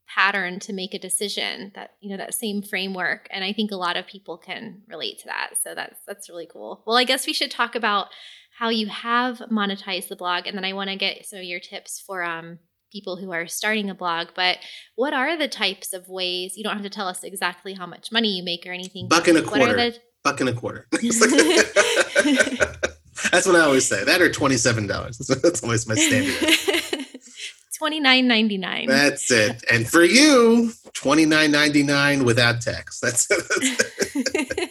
Speaker 1: pattern to make a decision that you know that same framework. And i think a lot of people can relate to that. So that's that's really cool. Well i guess we should talk about how you have monetized the blog. And then i want to get some of your tips for um, people who are starting a blog. But what are the types of ways you don't have to tell us exactly how much money you make or anything
Speaker 2: buck and a quarter.
Speaker 1: the,
Speaker 2: buck and a quarter. That's what I always say. That or twenty-seven dollars. That's always my standard.
Speaker 1: Twenty nine ninety nine.
Speaker 2: That's it. And for you, twenty nine ninety nine without tax. That's, that's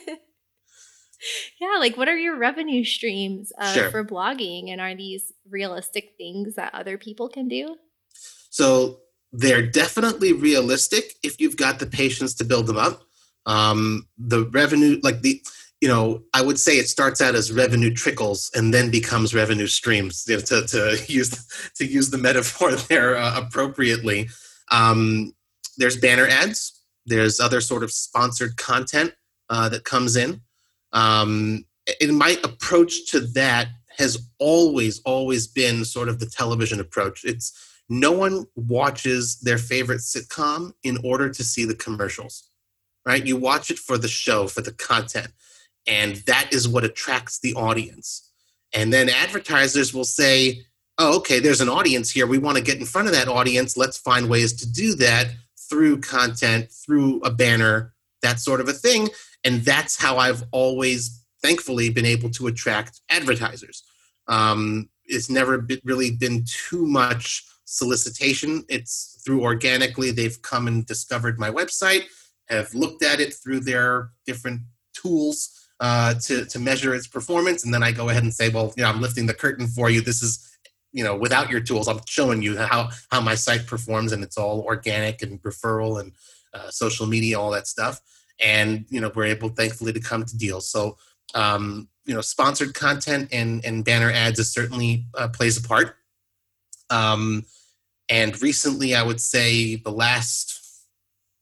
Speaker 1: yeah. Like, what are your revenue streams uh,
Speaker 2: Sure.
Speaker 1: for blogging, and are these realistic things that other people can do?
Speaker 2: So they're definitely realistic if you've got the patience to build them up. Um, the revenue, like the, you know, I would say it starts out as revenue trickles and then becomes revenue streams. You know, to, to use to use the metaphor there uh, appropriately. Um, there's banner ads. There's other sort of sponsored content uh, that comes in. Um, and my approach to that has always, always been sort of the television approach. It's no one watches their favorite sitcom in order to see the commercials, right? You watch it for the show, for the content, and that is what attracts the audience. And then advertisers will say, oh, okay, there's an audience here. We want to get in front of that audience. Let's find ways to do that through content, through a banner, that sort of a thing. And that's how I've always, thankfully, been able to attract advertisers. Um, it's never been, really been too much solicitation. It's through organically, they've come and discovered my website, have looked at it through their different tools uh, to, to measure its performance. And then I go ahead and say, well, you know, I'm lifting the curtain for you. This is, you know, without your tools, I'm showing you how, how my site performs and it's all organic and referral and uh, social media, all that stuff. And, you know, we're able, thankfully, to come to deals. So, um, you know, sponsored content and, and banner ads is certainly uh, plays a part. Um, and recently, I would say the last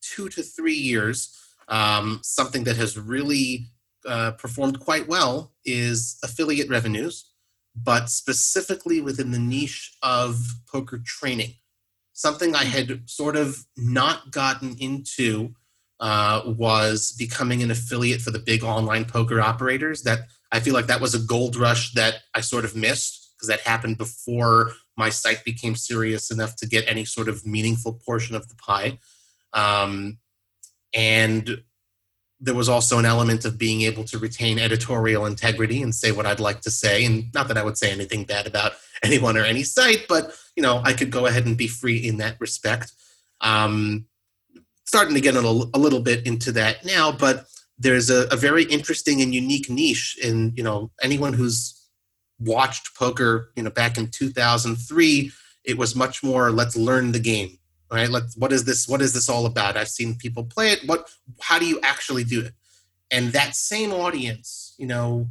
Speaker 2: two to three years, um, something that has really uh, performed quite well is affiliate revenues, but specifically within the niche of poker training. Something I had sort of not gotten into uh, was becoming an affiliate for the big online poker operators. That I feel like that was a gold rush that I sort of missed because that happened before my site became serious enough to get any sort of meaningful portion of the pie. Um, and there was also an element of being able to retain editorial integrity and say what I'd like to say. And not that I would say anything bad about anyone or any site, but you know, I could go ahead and be free in that respect. Um, starting to get a little, a little bit into that now, but there's a, a very interesting and unique niche in you know anyone who's watched poker you know back in 2003 it was much more let's learn the game right? Let's what is this what is this all about? I've seen people play it. What how do you actually do it? And that same audience you know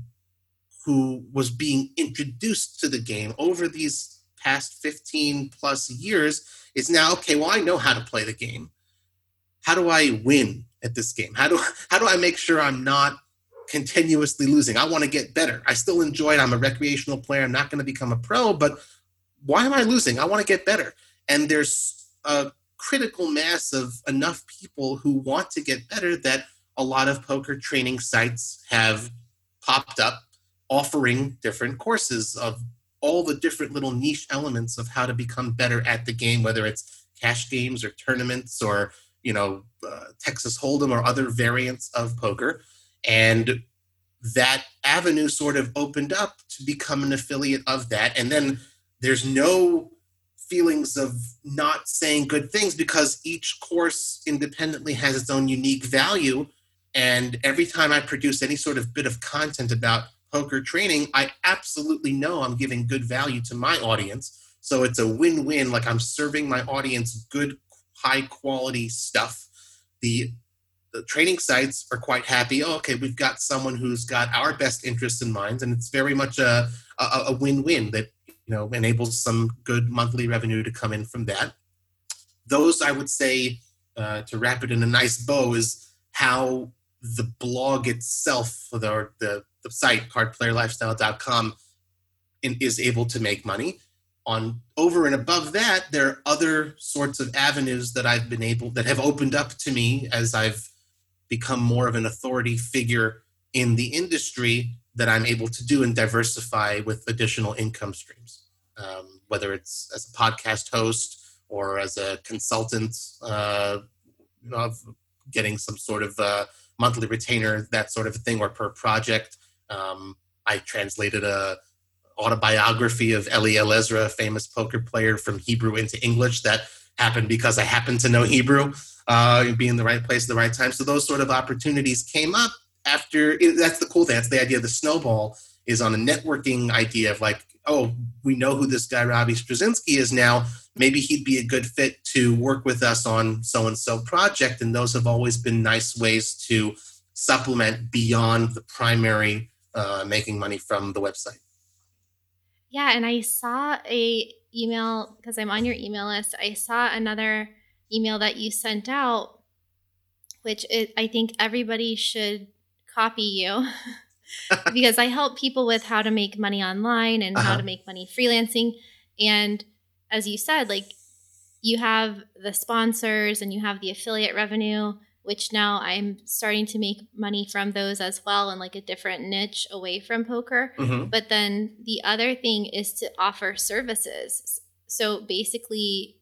Speaker 2: who was being introduced to the game over these past 15 plus years is now okay well i know how to play the game. How do i win at this game? How do how do i make sure i'm not continuously losing? I want to get better. I still enjoy it. I'm a recreational player. I'm not going to become a pro but why am i losing? I want to get better. And there's a critical mass of enough people who want to get better that a lot of poker training sites have popped up offering different courses of all the different little niche elements of how to become better at the game whether it's cash games or tournaments or you know uh, texas hold'em or other variants of poker. And that avenue sort of opened up to become an affiliate of that. And then there's no feelings of not saying good things because each course independently has its own unique value. And every time i produce any sort of bit of content about poker training i absolutely know i'm giving good value to my audience. So it's a win-win. Like i'm serving my audience good high quality stuff. The the training sites are quite happy. Oh, okay, we've got someone who's got our best interests in mind, and it's very much a, a, a win-win that you know enables some good monthly revenue to come in from that. Those, I would say, uh, to wrap it in a nice bow, is how the blog itself, the the, the site cardplayerlifestyle.com, in, is able to make money. On over and above that, there are other sorts of avenues that I've been able that have opened up to me as I've become more of an authority figure in the industry that I'm able to do and diversify with additional income streams, um, whether it's as a podcast host or as a consultant, uh, of getting some sort of uh, monthly retainer, that sort of thing, or per project. Um, I translated a autobiography of Eli Elezra, a famous poker player, from Hebrew into English. That happened because I happened to know Hebrew, uh, be in the right place at the right time. So those sort of opportunities came up after. That's the cool thing. That's the idea of the snowball is on a networking idea of like, oh, we know who this guy Robbie Strazynski is now. Maybe he'd be a good fit to work with us on so and so project. And those have always been nice ways to supplement beyond the primary uh, making money from the website.
Speaker 1: Yeah, and I saw a email because I'm on your email list. I saw another email that you sent out, which I think everybody should copy you because I help people with how to make money online and uh-huh. how to make money freelancing. And as you said, like you have the sponsors and you have the affiliate revenue, which now I'm starting to make money from those as well in like a different niche away from poker. Mm-hmm. But then the other thing is to offer services. So basically,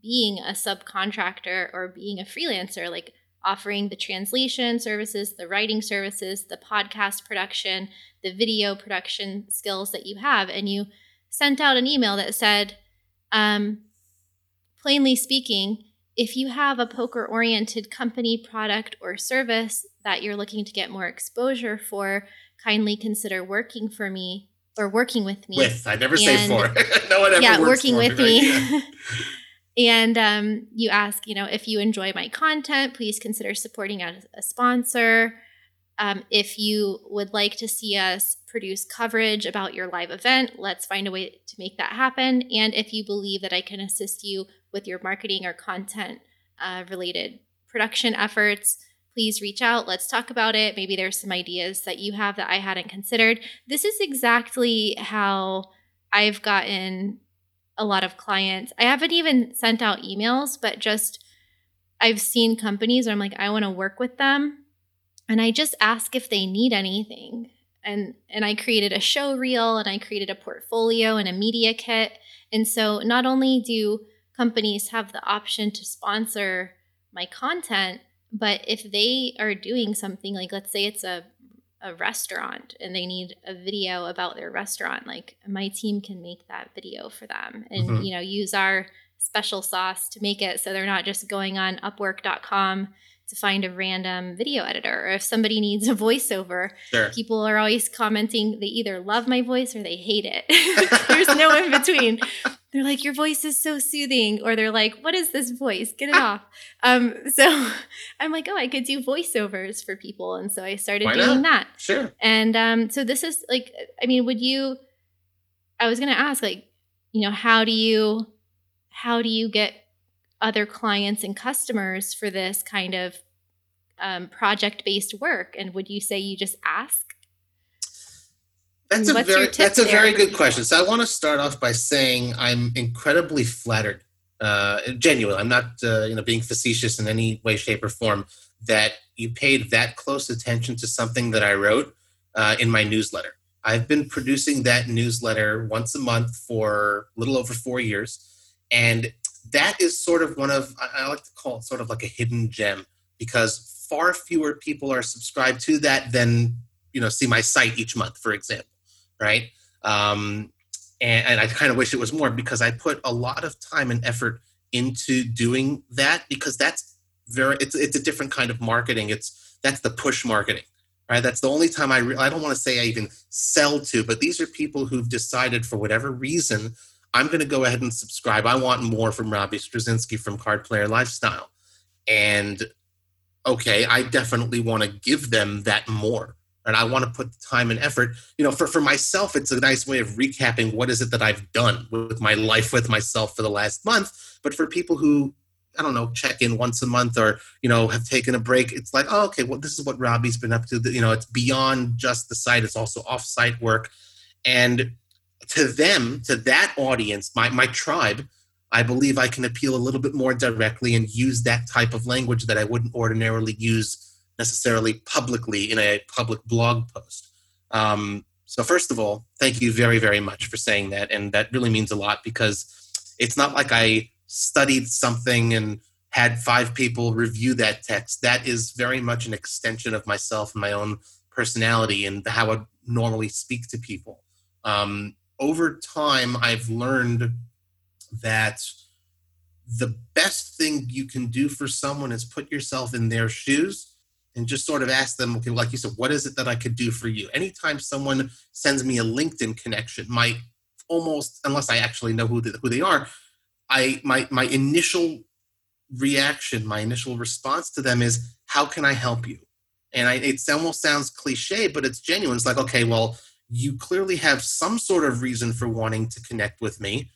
Speaker 1: being a subcontractor or being a freelancer, like offering the translation services, the writing services, the podcast production, the video production skills that you have. And you sent out an email that said, um, plainly speaking, if you have a poker oriented company, product, or service that you're looking to get more exposure for, kindly consider working for me or working with me.
Speaker 2: With, I never and, say for. no one ever
Speaker 1: Yeah, working with me. And um, you ask, you know, if you enjoy my content, please consider supporting as a sponsor. Um, if you would like to see us produce coverage about your live event, let's find a way to make that happen. And if you believe that I can assist you with your marketing or content uh, related production efforts, please reach out. Let's talk about it. Maybe there's some ideas that you have that I hadn't considered. This is exactly how I've gotten a lot of clients. I haven't even sent out emails, but just I've seen companies where I'm like, I want to work with them. And I just ask if they need anything. And and I created a show reel and I created a portfolio and a media kit. And so not only do companies have the option to sponsor my content, but if they are doing something like let's say it's a a restaurant and they need a video about their restaurant like my team can make that video for them and mm-hmm. you know use our special sauce to make it so they're not just going on upwork.com to find a random video editor or if somebody needs a voiceover sure. people are always commenting they either love my voice or they hate it there's no in between they're like your voice is so soothing or they're like what is this voice get it off um, so i'm like oh i could do voiceovers for people and so i started Why doing not? that
Speaker 2: sure
Speaker 1: and um, so this is like i mean would you i was going to ask like you know how do you how do you get other clients and customers for this kind of um, project based work? And would you say you just ask?
Speaker 2: That's a very that's a very good question. So I want to start off by saying I'm incredibly flattered, uh, genuine. I'm not uh, you know being facetious in any way, shape, or form that you paid that close attention to something that I wrote uh, in my newsletter. I've been producing that newsletter once a month for a little over four years, and that is sort of one of I like to call it sort of like a hidden gem because far fewer people are subscribed to that than you know see my site each month, for example, right? Um, and, and I kind of wish it was more because I put a lot of time and effort into doing that because that's very it's it's a different kind of marketing. It's that's the push marketing, right? That's the only time I re- I don't want to say I even sell to, but these are people who've decided for whatever reason I'm going to go ahead and subscribe. I want more from Robbie Strazynski from Cardplayer Lifestyle. And okay, I definitely want to give them that more. And I want to put the time and effort. You know, for, for myself, it's a nice way of recapping what is it that I've done with my life with myself for the last month. But for people who, I don't know, check in once a month or, you know, have taken a break, it's like, oh, okay, well, this is what Robbie's been up to. You know, it's beyond just the site, it's also off site work. And to them, to that audience, my, my tribe, I believe I can appeal a little bit more directly and use that type of language that I wouldn't ordinarily use necessarily publicly in a public blog post. Um, so, first of all, thank you very, very much for saying that. And that really means a lot because it's not like I studied something and had five people review that text, that is very much an extension of myself and my own personality and how I normally speak to people. Um, over time, I've learned that the best thing you can do for someone is put yourself in their shoes and just sort of ask them, okay, like you said, what is it that I could do for you? Anytime someone sends me a LinkedIn connection, my almost, unless I actually know who, the, who they are, I my my initial reaction, my initial response to them is, how can I help you? And I, it almost sounds cliche, but it's genuine. It's like, okay, well, you clearly have some sort of reason for wanting to connect with me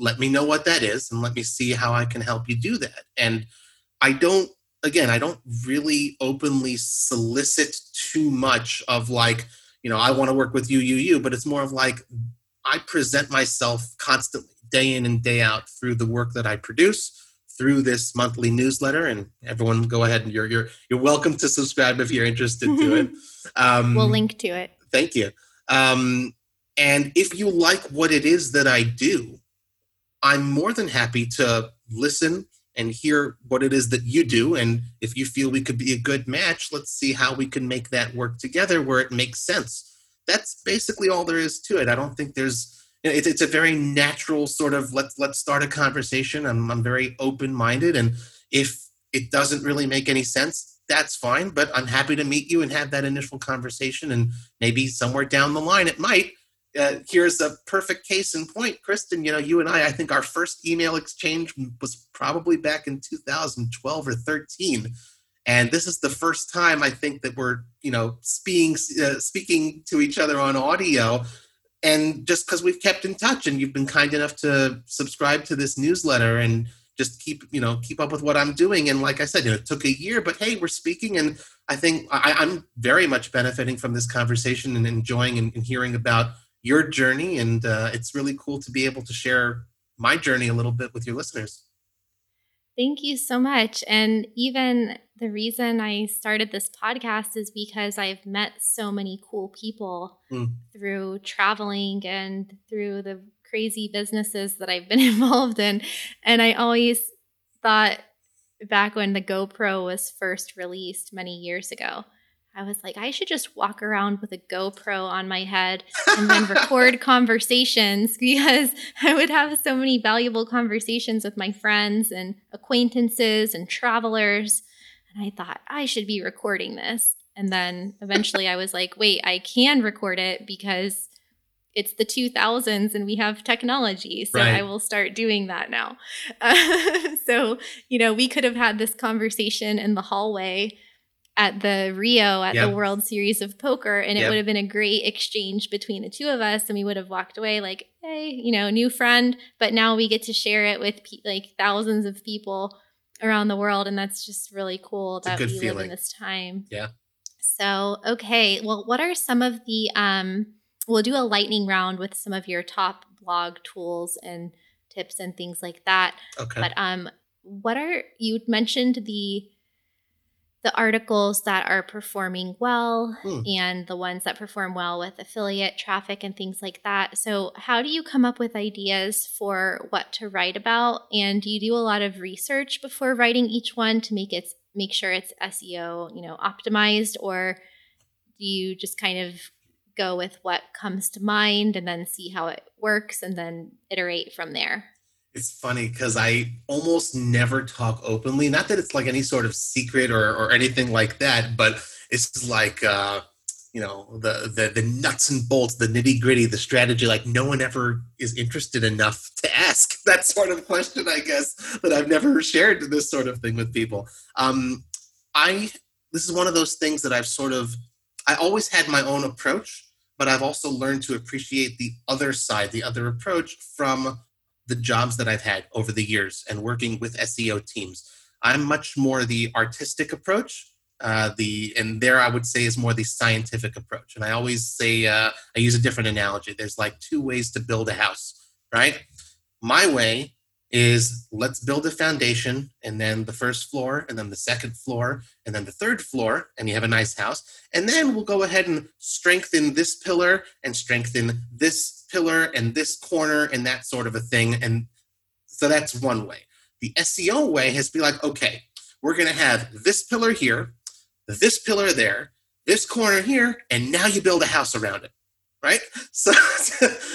Speaker 2: let me know what that is and let me see how I can help you do that. And I don't, again, I don't really openly solicit too much of like, you know, I want to work with you, you, you, but it's more of like, I present myself constantly, day in and day out through the work that I produce through this monthly newsletter and everyone go ahead and you're you're you're welcome to subscribe if you're interested to it.
Speaker 1: Um, we'll link to it.
Speaker 2: thank you. Um, and if you like what it is that i do I'm more than happy to listen and hear what it is that you do. And if you feel we could be a good match, let's see how we can make that work together where it makes sense. That's basically all there is to it. I don't think there's you know, it's, it's a very natural sort of let's let's start a conversation. I'm I'm very open minded, and if it doesn't really make any sense, that's fine. But I'm happy to meet you and have that initial conversation, and maybe somewhere down the line it might uh, here's a perfect case in point, Kristin. You know, you and I, I think our first email exchange was probably back in 2012 or 13, and this is the first time I think that we're, you know, speaking uh, speaking to each other on audio, and just because we've kept in touch, and you've been kind enough to subscribe to this newsletter and just keep, you know, keep up with what I'm doing. And like I said, you know, it took a year, but hey, we're speaking, and I think I, am very much benefiting from this conversation and enjoying and, and hearing about your journey, and uh, it's really cool to be able to share my journey a little bit with your listeners.
Speaker 1: Thank you so much. And even the reason I started this podcast is because I've met so many cool people mm. through traveling and through the crazy businesses that I've been involved in. And I always thought back when the GoPro was first released many years ago, I was like, I should just walk around with a GoPro on my head and then record conversations because I would have so many valuable conversations with my friends and acquaintances and travelers. And I thought, I should be recording this. And then eventually I was like, wait, I can record it because it's the 2000s and we have technology. So right. I will start doing that now. Uh, so, you know, we could have had this conversation in the hallway at the Rio at the World Series of Poker, and it would have been a great exchange between the two of us, and we would have walked away like, hey, you know, new friend. But now we get to share it with pe- like thousands of people around the world, and that's just really cool that we
Speaker 2: feeling.
Speaker 1: live in this time.
Speaker 2: Yeah.
Speaker 1: So okay, well, what are some of the um? We'll do a lightning round with some of your top blog tools and tips and things like that.
Speaker 2: Okay.
Speaker 1: But um, what are you mentioned the the articles that are performing well hmm. and the ones that perform well with affiliate traffic and things like that. So, how do you come up with ideas for what to write about? And do you do a lot of research before writing each one to make it make sure it's SEO, you know, optimized or do you just kind of go with what comes to mind and then see how it works and then iterate from there?
Speaker 2: It's funny because I almost never talk openly. Not that it's like any sort of secret or, or anything like that, but it's like uh, you know the, the the nuts and bolts, the nitty gritty, the strategy. Like no one ever is interested enough to ask that sort of question. I guess that I've never shared this sort of thing with people. Um, I this is one of those things that I've sort of I always had my own approach, but I've also learned to appreciate the other side, the other approach from the jobs that I've had over the years and working with SEO teams. I'm much more the artistic approach. Uh, the and there I would say is more the scientific approach. And I always say uh, I use a different analogy. There's like two ways to build a house, right? My way is let's build a foundation and then the first floor and then the second floor and then the third floor and you have a nice house and then we'll go ahead and strengthen this pillar and strengthen this pillar and this corner and that sort of a thing and so that's one way The SEO way has to be like, okay, we're going to have this pillar here, this pillar there, this corner here, and now you build a house around it, right? So,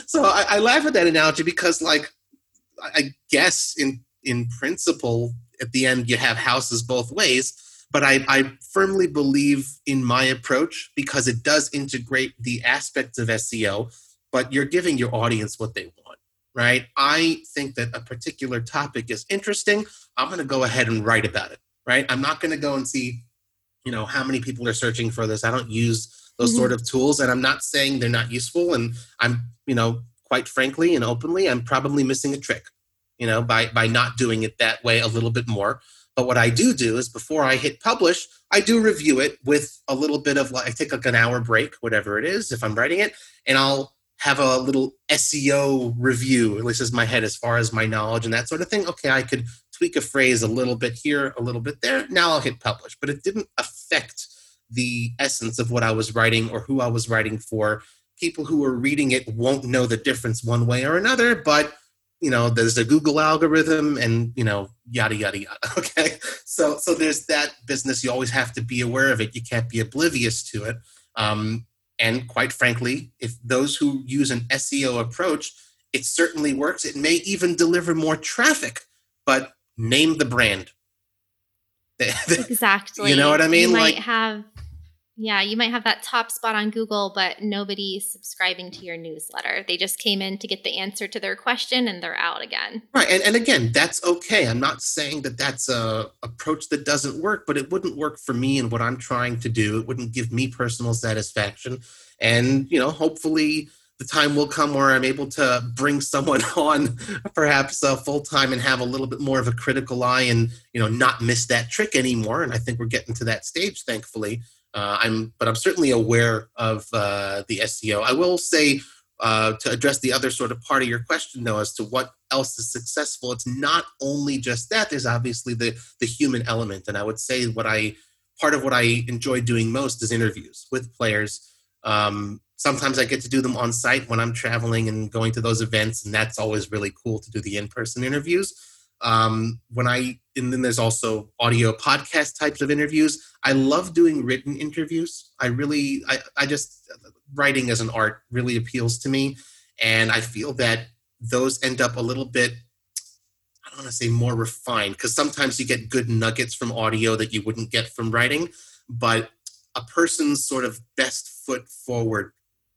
Speaker 2: so I, I laugh at that analogy because, like, I guess in in principle, at the end you have houses both ways. But I, I firmly believe in my approach because it does integrate the aspects of SEO, but you're giving your audience what they want, right? I think that a particular topic is interesting. I'm going to go ahead and write about it, right? I'm not going to go and see, you know, how many people are searching for this. I don't use those mm-hmm. sort of tools, and I'm not saying they're not useful. And I'm, you know, quite frankly and openly, I'm probably missing a trick you know, by by not doing it that way a little bit more. But what I do do is before I hit publish, I do review it with a little bit of like I take like an hour break, whatever it is, if I'm writing it, and I'll have a little SEO review, at least as my head as far as my knowledge and that sort of thing. Okay, I could tweak a phrase a little bit here, a little bit there. Now I'll hit publish. But it didn't affect the essence of what I was writing or who I was writing for. People who are reading it won't know the difference one way or another, but you know there's a google algorithm and you know yada yada yada okay so so there's that business you always have to be aware of it you can't be oblivious to it um, and quite frankly if those who use an seo approach it certainly works. It may even deliver more traffic but name the brand.
Speaker 1: Exactly.
Speaker 2: You know what i mean?
Speaker 1: You might like have yeah, you might have that top spot on Google, but nobody's subscribing to your newsletter. They just came in to get the answer to their question and they're out again.
Speaker 2: Right. And, and again, that's okay. I'm not saying that that's a approach that doesn't work, but it wouldn't work for me and what I'm trying to do. It wouldn't give me personal satisfaction. And, you know, hopefully the time will come where I'm able to bring someone on perhaps uh, full time and have a little bit more of a critical eye and, you know, not miss that trick anymore. And I think we're getting to that stage, thankfully. Uh, I'm, but I'm certainly aware of uh, the SEO. I will say uh, to address the other sort of part of your question, though, as to what else is successful. It's not only just that. There's obviously the the human element, and I would say what I part of what I enjoy doing most is interviews with players. Um, sometimes I get to do them on site when I'm traveling and going to those events, and that's always really cool to do the in person interviews. Um, when I and then there's also audio podcast types of interviews. I love doing written interviews. I really, I, I just writing as an art really appeals to me, and I feel that those end up a little bit. I don't want to say more refined because sometimes you get good nuggets from audio that you wouldn't get from writing, but a person's sort of best foot forward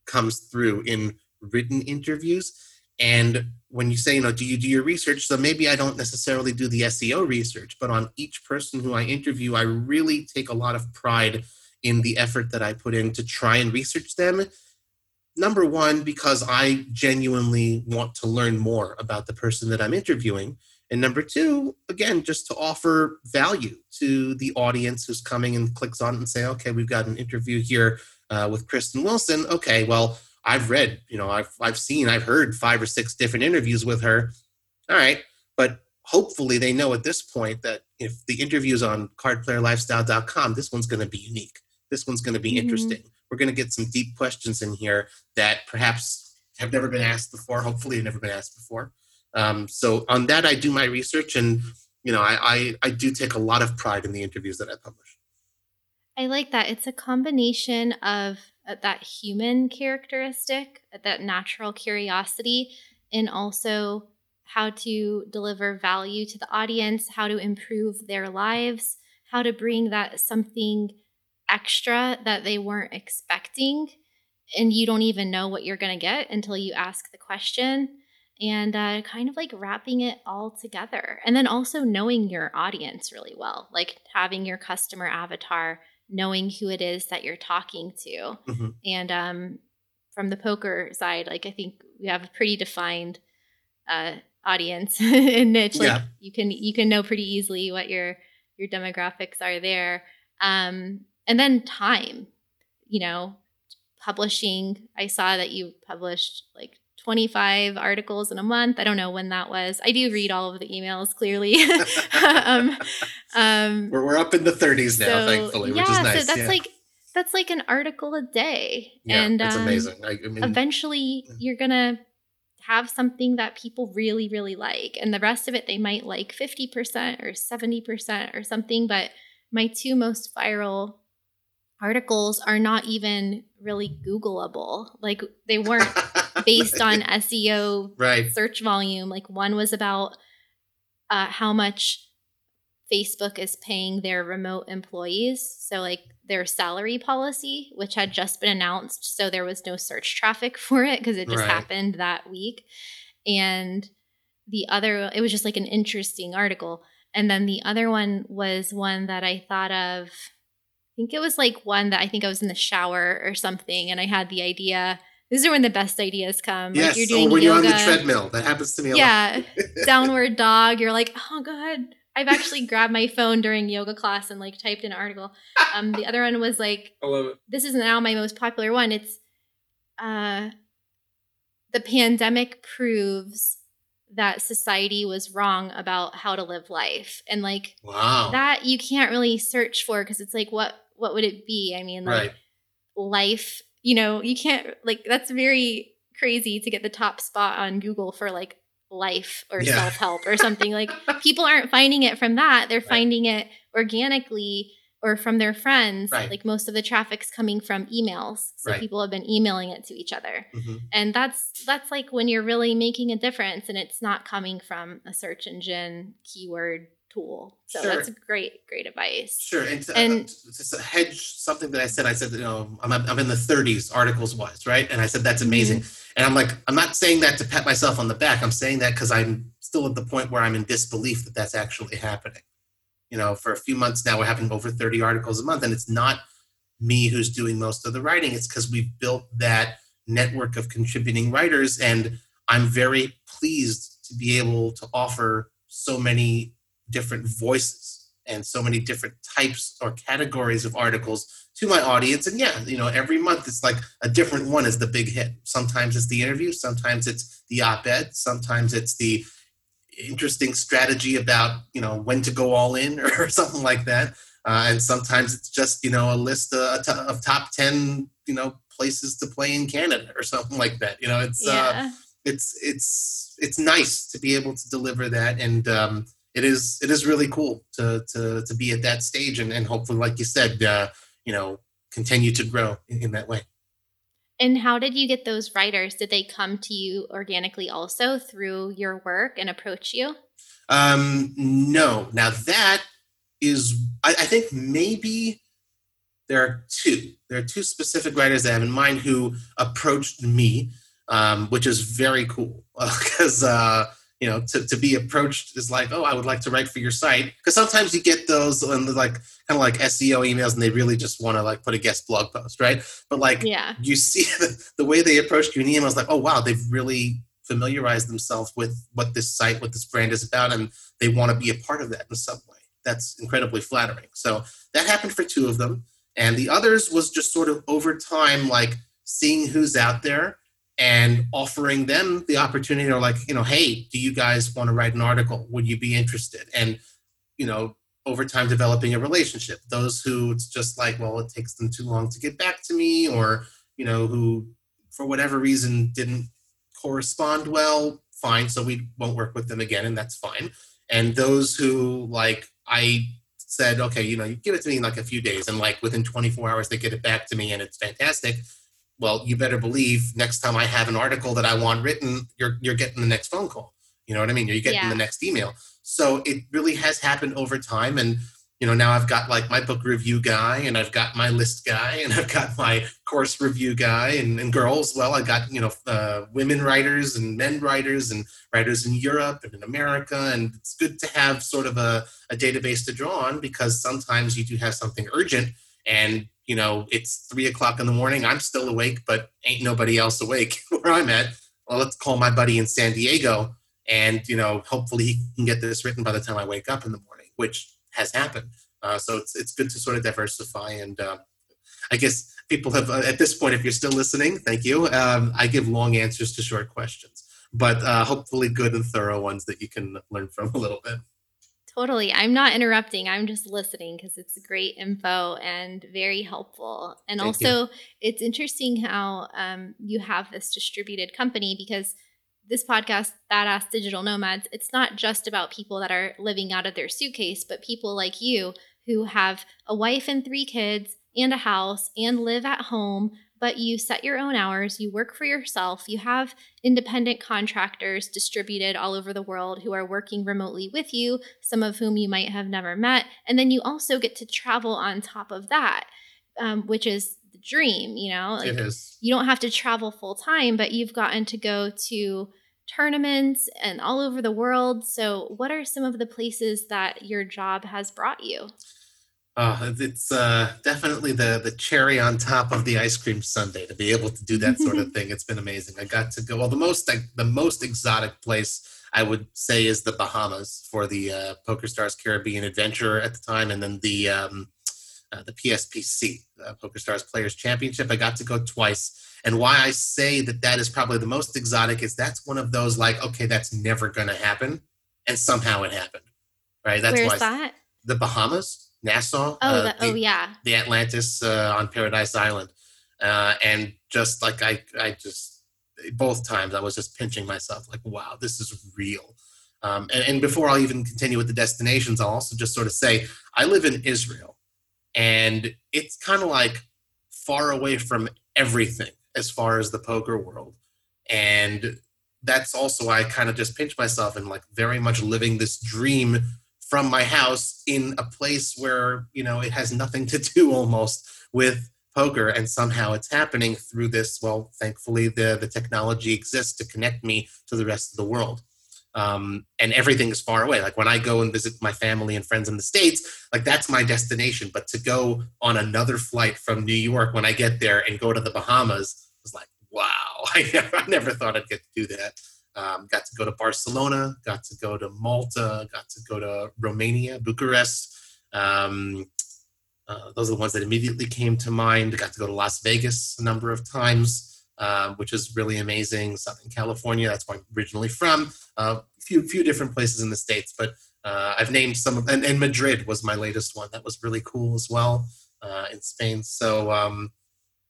Speaker 2: comes through in written interviews and when you say, you know, do you do your research? So maybe I don't necessarily do the SEO research, but on each person who I interview, I really take a lot of pride in the effort that I put in to try and research them. Number one, because I genuinely want to learn more about the person that I'm interviewing. And number two, again, just to offer value to the audience who's coming and clicks on it and say, okay, we've got an interview here uh, with Kristin Wilson. Okay, well, I've read, you know, I've I've seen, I've heard five or six different interviews with her. All right, but hopefully they know at this point that if the interview's on cardplayerlifestyle.com, this one's going to be unique. This one's going to be mm-hmm. interesting. We're going to get some deep questions in here that perhaps have never been asked before. Hopefully, have never been asked before. Um, so on that, I do my research, and you know, I, I I do take a lot of pride in the interviews that I publish.
Speaker 1: I like that. It's a combination of uh, that human characteristic, uh, that natural curiosity, and also how to deliver value to the audience, how to improve their lives, how to bring that something extra that they weren't expecting. And you don't even know what you're going to get until you ask the question. And uh, kind of like wrapping it all together. And then also knowing your audience really well, like having your customer avatar knowing who it is that you're talking to. Mm-hmm. And um, from the poker side, like I think we have a pretty defined uh, audience and niche. Like yeah. you can you can know pretty easily what your your demographics are there. Um, and then time, you know, publishing. I saw that you published like 25 articles in a month. I don't know when that was. I do read all of the emails clearly.
Speaker 2: um, um, we're, we're up in the 30s now, so, thankfully, yeah, which is nice.
Speaker 1: So that's
Speaker 2: yeah.
Speaker 1: like that's like an article a day.
Speaker 2: Yeah,
Speaker 1: and
Speaker 2: it's um, amazing. I, I mean,
Speaker 1: eventually you're gonna have something that people really, really like. And the rest of it, they might like 50% or 70% or something. But my two most viral articles are not even really Googleable. Like they weren't based on SEO
Speaker 2: right.
Speaker 1: search volume. Like one was about uh, how much Facebook is paying their remote employees. So, like their salary policy, which had just been announced. So, there was no search traffic for it because it just right. happened that week. And the other, it was just like an interesting article. And then the other one was one that I thought of. I think it was like one that I think I was in the shower or something, and I had the idea. These are when the best ideas come.
Speaker 2: Yes,
Speaker 1: like you're
Speaker 2: doing or when yoga. you're on the treadmill. That happens to me. A lot.
Speaker 1: Yeah, downward dog. You're like, oh god, I've actually grabbed my phone during yoga class and like typed an article. Um, the other one was like,
Speaker 2: I love it.
Speaker 1: This is now my most popular one. It's uh, the pandemic proves that society was wrong about how to live life, and like
Speaker 2: wow,
Speaker 1: that you can't really search for because it's like what what would it be? I mean, like right. life. You know, you can't like that's very crazy to get the top spot on Google for like life or yeah. self help or something. like people aren't finding it from that. They're right. finding it organically or from their friends.
Speaker 2: Right.
Speaker 1: Like most of the traffic's coming from emails. So
Speaker 2: right.
Speaker 1: people have been emailing it to each other.
Speaker 2: Mm-hmm.
Speaker 1: And that's that's like when you're really making a difference and it's not coming from a search engine keyword tool. So sure. that's great, great advice.
Speaker 2: Sure. And to, and uh, to hedge something that I said, I said, you know, I'm, I'm in the 30s articles wise, right? And I said, that's amazing. Mm-hmm. And I'm like, I'm not saying that to pat myself on the back. I'm saying that because I'm still at the point where I'm in disbelief that that's actually happening. You know, for a few months now, we're having over 30 articles a month, and it's not me who's doing most of the writing. It's because we've built that network of contributing writers, and I'm very pleased to be able to offer so many different voices and so many different types or categories of articles to my audience. And yeah, you know, every month it's like a different one is the big hit. Sometimes it's the interview, sometimes it's the op-ed, sometimes it's the interesting strategy about you know when to go all in or something like that. Uh, and sometimes it's just you know a list of, of, top ten you know places to play in Canada or something like that. You know, it's uh, yeah. uh, it's it's it's nice to be able to deliver that and. Um, it is it is really cool to to to be at that stage and, and hopefully like you said uh, you know continue to grow in, in that way.
Speaker 1: And how did you get those writers? Did they come to you organically also through your work and approach you?
Speaker 2: Um no. Now that is I, I think maybe there are two. There are two specific writers that i have in mind who approached me um, which is very cool because uh, you know, to, to be approached is like, oh, I would like to write for your site. Because sometimes you get those and like kind of like SEO emails and they really just want to like put a guest blog post, right? But like
Speaker 1: yeah.
Speaker 2: you see the, the way they approached you in emails, like, oh wow, they've really familiarized themselves with what this site, what this brand is about, and they want to be a part of that in some way. That's incredibly flattering. So that happened for two of them. And the others was just sort of over time, like seeing who's out there and offering them the opportunity. Or like you know hey do you guys want to write an article? Would you be interested? And you know over time developing a relationship. Those who it's just like well it takes them too long to get back to me or you know who for whatever reason didn't correspond well fine so we won't work with them again and that's fine. And those who like i said okay you know you give it to me in like a few days and like within 24 hours they get it back to me and it's fantastic well, you better believe next time I have an article that I want written, you're you're getting the next phone call. You know what I mean? You're getting yeah. the next email. So it really has happened over time. And you know, now I've got like my book review guy and I've got my list guy and I've got my course review guy and, and girls. Well, I got, you know, uh, women writers and men writers and writers in Europe and in America. And it's good to have sort of a, a database to draw on because sometimes you do have something urgent and you know, it's three o'clock in the morning. I'm still awake, but ain't nobody else awake where I'm at. Well, let's call my buddy in San Diego, and you know, hopefully he can get this written by the time I wake up in the morning, which has happened. Uh, so it's it's good to sort of diversify, and uh, I guess people have uh, at this point, if you're still listening, thank you. Um, I give long answers to short questions, but uh, hopefully good and thorough ones that you can learn from a little bit.
Speaker 1: Totally. I'm not interrupting. I'm just listening because it's great info and very helpful. And
Speaker 2: Thank
Speaker 1: also,
Speaker 2: you.
Speaker 1: it's interesting how um, you have this distributed company because this podcast, Badass Digital Nomads, it's not just about people that are living out of their suitcase, but people like you who have a wife and three kids and a house and live at home, but you set your own hours, you work for yourself, you have independent contractors distributed all over the world who are working remotely with you, some of whom you might have never met. And then you also get to travel on top of that, um, which is the dream, you know?
Speaker 2: Like, it is.
Speaker 1: You don't have to travel full time, but you've gotten to go to tournaments and all over the world. So, what are some of the places that your job has brought you?
Speaker 2: Uh, it's uh, definitely the the cherry on top of the ice cream sundae to be able to do that sort of thing. It's been amazing. I got to go. Well, the most like, the most exotic place I would say is the Bahamas for the uh, Poker Stars Caribbean Adventure at the time, and then the um, uh, the PSPC uh, Poker Stars Players Championship. I got to go twice, and why I say that that is probably the most exotic is that's one of those like okay, that's never going to happen, and somehow it happened. Right? That's
Speaker 1: Where's
Speaker 2: why
Speaker 1: that?
Speaker 2: The Bahamas. Nassau.
Speaker 1: Oh, uh, the, oh yeah.
Speaker 2: The Atlantis uh, on Paradise Island, uh, and just like I, I just both times I was just pinching myself, like, wow, this is real. Um, and, and before I'll even continue with the destinations, I'll also just sort of say I live in Israel, and it's kind of like far away from everything as far as the poker world, and that's also why I kind of just pinch myself and like very much living this dream from my house in a place where you know it has nothing to do almost with poker. And somehow it's happening through this. Well thankfully the the technology exists to connect me to the rest of the world. Um, and everything is far away. Like when i go and visit my family and friends in the states like that's my destination. But to go on another flight from new york when i get there and go to the bahamas was like wow i never, I never thought i'd get to do that um, got to go to Barcelona, got to go to Malta, got to go to Romania, Bucharest. Um, uh, those are the ones that immediately came to mind. Got to go to Las Vegas a number of times, uh, which is really amazing. Southern California, that's where I'm originally from. A uh, few few different places in the states, but uh, I've named some of. And, and, Madrid was my latest one. That was really cool as well uh, in Spain. So um,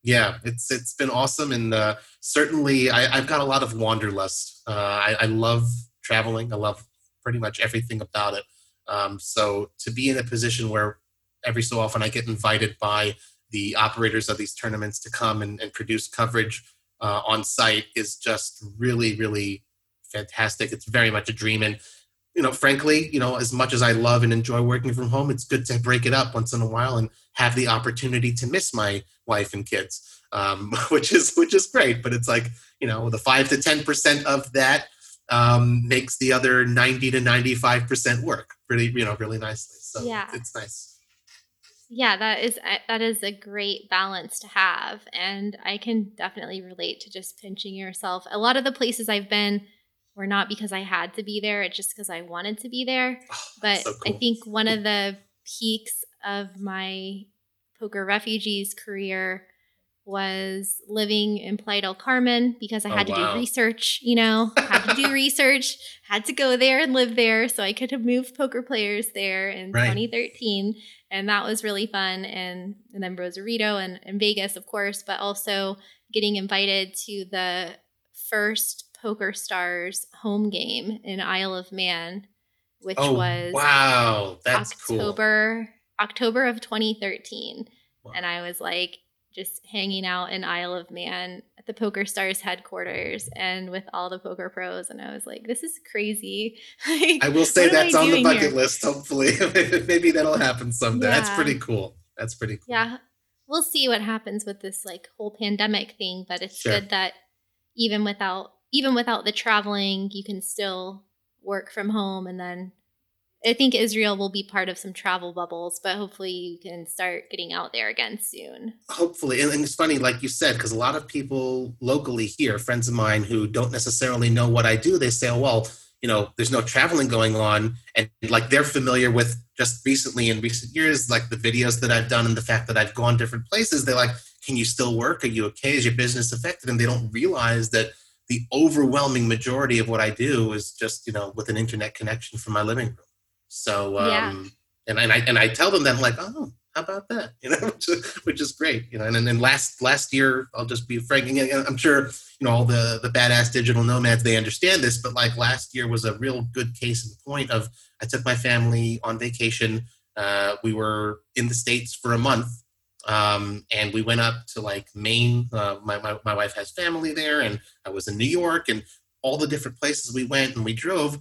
Speaker 2: yeah, it's it's been awesome, and uh, certainly I, have got a lot of wanderlust. Uh, I, I, love traveling. I love pretty much everything about it. Um, so to be in a position where every so often I get invited by the operators of these tournaments to come and, and produce coverage uh, on site is just really, really fantastic. It's very much a dream, and you know, frankly, you know, as much as I love and enjoy working from home, it's good to break it up once in a while and have the opportunity to miss my wife and kids, um, which is which is great. But it's like you know, the five to ten percent of that um, makes the other ninety to ninety five percent work really, you know, really nicely. So yeah. it's nice.
Speaker 1: Yeah, that is that is a great balance to have, and I can definitely relate to just pinching yourself. A lot of the places I've been were not because I had to be there, it's just because I wanted to be there. Oh, but so cool. I think one of the peaks of my poker refugees career was living in Playa del Carmen because I oh, had to wow. do research, you know, had to do research, had to go there and live there. So I could have moved poker players there in right. 2013. And that was really fun. And, and then Rosarito and, and Vegas, of course, but also getting invited to the first Poker Stars home game in Isle of Man, which oh, was
Speaker 2: wow, that's
Speaker 1: October cool. October of 2013, wow. and I was like just hanging out in Isle of Man at the Poker Stars headquarters and with all the poker pros, and I was like, this is crazy.
Speaker 2: like, I will say that's on the bucket here? list. Hopefully, maybe that'll happen someday. Yeah. That's pretty cool. That's pretty cool.
Speaker 1: Yeah, we'll see what happens with this like whole pandemic thing, but it's sure. good that even without even without the traveling, you can still work from home. And then I think Israel will be part of some travel bubbles, but hopefully you can start getting out there again soon.
Speaker 2: Hopefully. And, it's funny, like you said, because a lot of people locally here, friends of mine who don't necessarily know what I do, they say, oh, well, you know, there's no traveling going on. And like they're familiar with just recently in recent years, like the videos that I've done and the fact that I've gone different places. They're like, can you still work? Are you okay? Is your business affected? And they don't realize that the overwhelming majority of what I do is just you know with an internet connection from my living room. So um, yeah. and, and I and I tell them that I'm like, oh, How about that? You know, which is great. You know, and then last last year, I'll just be frank. I'm sure you know all the the badass digital nomads they understand this, but like last year was a real good case in point of I took my family on vacation. Uh, we were in the states for a month, um, and we went up to like Maine. Uh, my, my my wife has family there, and I was in New York, and all the different places we went and we drove.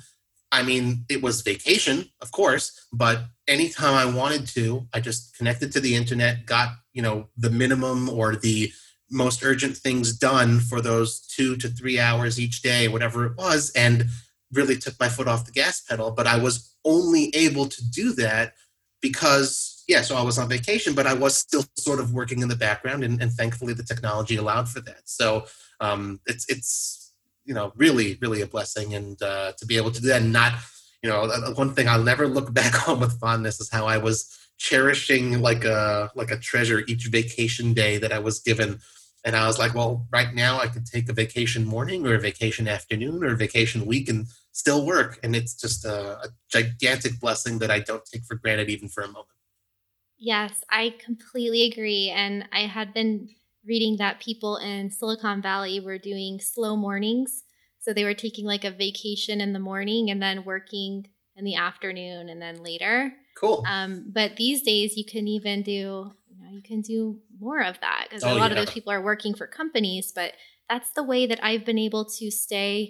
Speaker 2: I mean, it was vacation, of course, but anytime I wanted to, I just connected to the internet, got, you know, the minimum or the most urgent things done for those two to three hours each day, whatever it was, and really took my foot off the gas pedal. But I was only able to do that because, yeah, so I was on vacation, but I was still sort of working in the background, and, and thankfully the technology allowed for that. So um, it's, it's, you know really really a blessing. And uh, to be able to do that and not you know one thing i'll never look back on with fondness is how i was cherishing like a like a treasure each vacation day that i was given. And i was like well right now i could take a vacation morning or a vacation afternoon or a vacation week and still work. And it's just a, a gigantic blessing that i don't take for granted even for a moment.
Speaker 1: Yes i completely agree. And i had been reading that people in Silicon Valley were doing slow mornings. So they were taking like a vacation in the morning and then working in the afternoon and then later.
Speaker 2: Cool.
Speaker 1: Um, but these days you can even do, you know, you can do more of that because oh, a lot yeah. of those people are working for companies. But that's the way that I've been able to stay,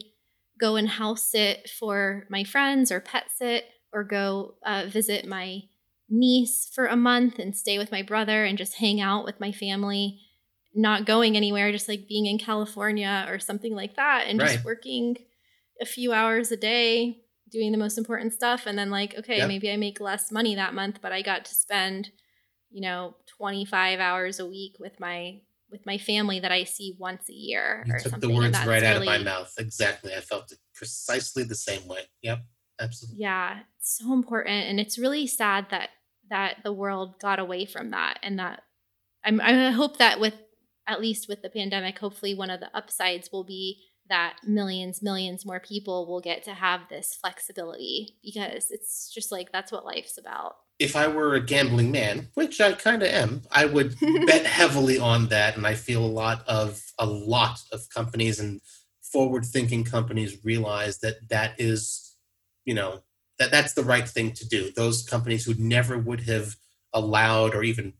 Speaker 1: go and house sit for my friends or pet sit or go uh, visit my niece for a month and stay with my brother and just hang out with my family not going anywhere, just like being in California or something like that, and right. just working a few hours a day doing the most important stuff. And then, like, okay, yep. maybe I make less money that month, but I got to spend, you know, 25 hours a week with my with my family that I see once a year.
Speaker 2: You took the words right out of my mouth. Exactly. I felt it precisely the same way. Yep. Absolutely.
Speaker 1: Yeah. It's so important. And it's really sad that that the world got away from that and that I'm, I hope that with at least with the pandemic, hopefully one of the upsides will be that millions, millions more people will get to have this flexibility because it's just like that's what life's about.
Speaker 2: If I were a gambling man, which I kind of am, I would bet heavily on that. And I feel a lot of a lot of companies and forward-thinking companies realize that that is, you know, that that's the right thing to do. Those companies who never would have allowed or even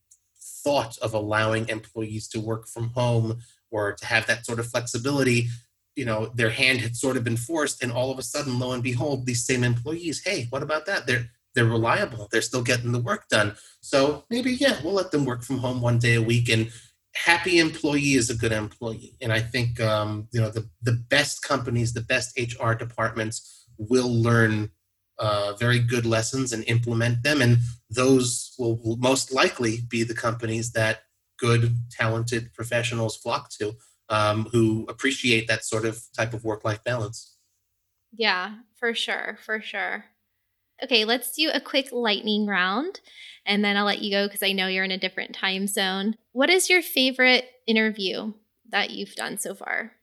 Speaker 2: thought of allowing employees to work from home or to have that sort of flexibility you know their hand had sort of been forced and all of a sudden lo and behold these same employees hey what about that? They're they're reliable. They're still getting the work done. So maybe yeah we'll let them work from home one day a week and happy employee is a good employee. And i think um, you know the, the best companies the best hr departments will learn uh, very good lessons and implement them. And those will, will, most likely be the companies that good, talented professionals flock to um, who appreciate that sort of type of work life balance.
Speaker 1: Yeah, for sure. For sure. Okay, let's do a quick lightning round and then I'll let you go because I know you're in a different time zone. What is your favorite interview that you've done so far?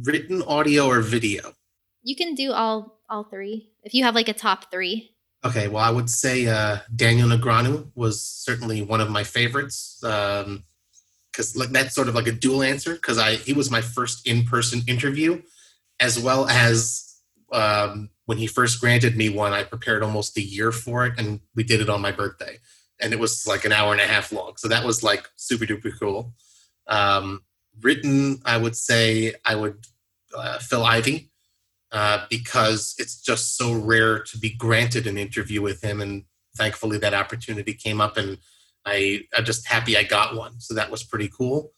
Speaker 2: Written audio or video?
Speaker 1: You can do all all three. If you have like a top three.
Speaker 2: Okay, well, I would say uh, Daniel Negreanu was certainly one of my favorites because um, like that's sort of like a dual answer because I he was my first in person interview, as well as um, when he first granted me one, I prepared almost a year for it, and we did it on my birthday, and it was like an hour and a half long. So that was like super duper cool. Um, written, I would say I would uh, Phil Ivey uh, because it's just so rare to be granted an interview with him. And thankfully, that opportunity came up, and I, I'm just happy I got one. So that was pretty cool.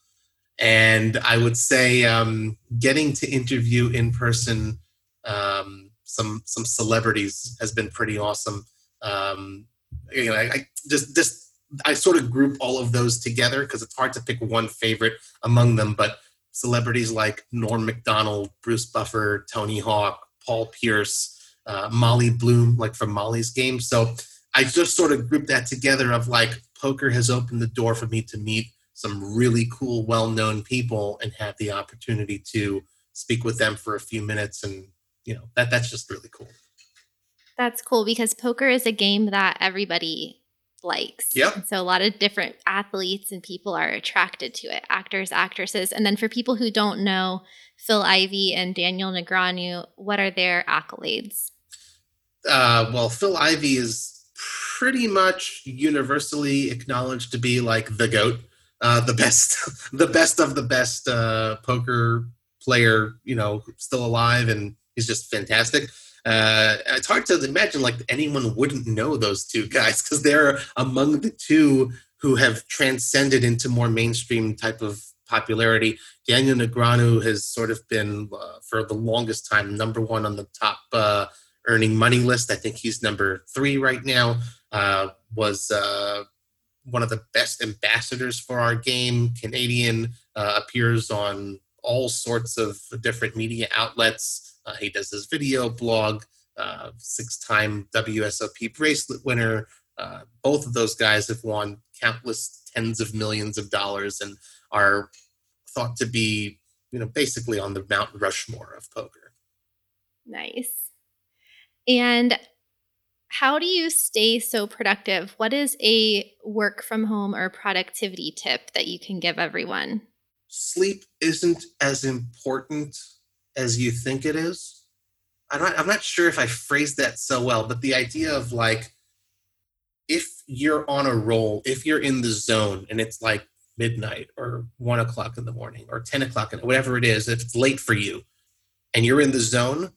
Speaker 2: And I would say um, getting to interview in person um, some some celebrities has been pretty awesome. Um, you know, I, I just just I sort of group all of those together because it's hard to pick one favorite among them, but celebrities like Norm Macdonald, Bruce Buffer, Tony Hawk, Paul Pierce, uh, Molly Bloom, like from Molly's game. So I just sort of grouped that together of like poker has opened the door for me to meet some really cool, well known people and have the opportunity to speak with them for a few minutes. And, you know, that that's just really cool.
Speaker 1: That's cool because poker is a game that everybody likes.
Speaker 2: Yep.
Speaker 1: And so a lot of different athletes and people are attracted to it actors, actresses. And then for people who don't know Phil Ivey and Daniel Negreanu, what are their accolades?
Speaker 2: Uh, well, Phil Ivey is pretty much universally acknowledged to be like the goat, uh, the best, the best of the best uh, poker player, you know, still alive, and he's just fantastic. Uh, it's hard to imagine like anyone wouldn't know those two guys because they're among the two who have transcended into more mainstream type of popularity. Daniel Negreanu has sort of been uh, for the longest time number one on the top uh, earning money list. I think he's number three right now. Uh, was uh, one of the best ambassadors for our game. Canadian uh, appears on all sorts of different media outlets. Uh, he does his video blog, uh, six time WSOP bracelet winner. Uh, both of those guys have won countless tens of millions of dollars and are thought to be, you know, basically on the Mount Rushmore of poker.
Speaker 1: Nice. And how do you stay so productive? What is a work from home or productivity tip that you can give everyone?
Speaker 2: Sleep isn't as important as you think it is. I'm not, I'm not sure if I phrased that so well, but the idea of like, if you're on a roll, if you're in the zone and it's like midnight or one o'clock in the morning or 10 o'clock, whatever it is, if it's late for you and you're in the zone,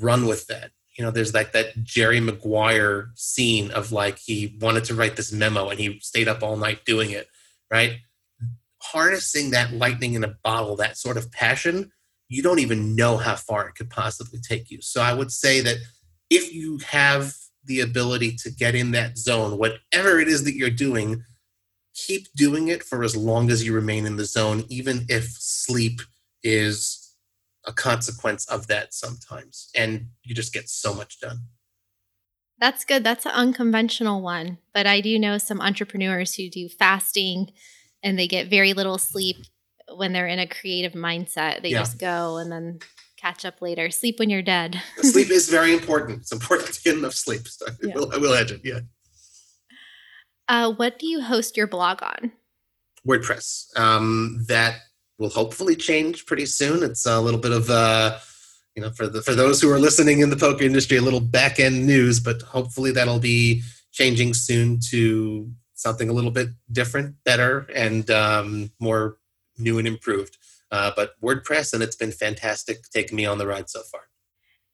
Speaker 2: run with that. You know, there's like that Jerry Maguire scene of like he wanted to write this memo and he stayed up all night doing it, right? Harnessing that lightning in a bottle, that sort of passion, you don't even know how far it could possibly take you. So I would say that if you have the ability to get in that zone, whatever it is that you're doing, keep doing it for as long as you remain in the zone, even if sleep is a consequence of that sometimes. And you just get so much done.
Speaker 1: That's good. That's an unconventional one. But I do know some entrepreneurs who do fasting and they get very little sleep when they're in a creative mindset. They yeah. just go and then catch up later. Sleep when you're dead.
Speaker 2: sleep is very important. It's important to get enough sleep. So yeah. I, will, I will edge it. Yeah.
Speaker 1: Uh, what do you host your blog on?
Speaker 2: WordPress. Um, that will hopefully change pretty soon. It's a little bit of uh, you know, for the for those who are listening in the poker industry, a little back end news, but hopefully that'll be changing soon to something a little bit different, better, and um, more new and improved. Uh, but WordPress, and it's been fantastic taking me on the ride so far.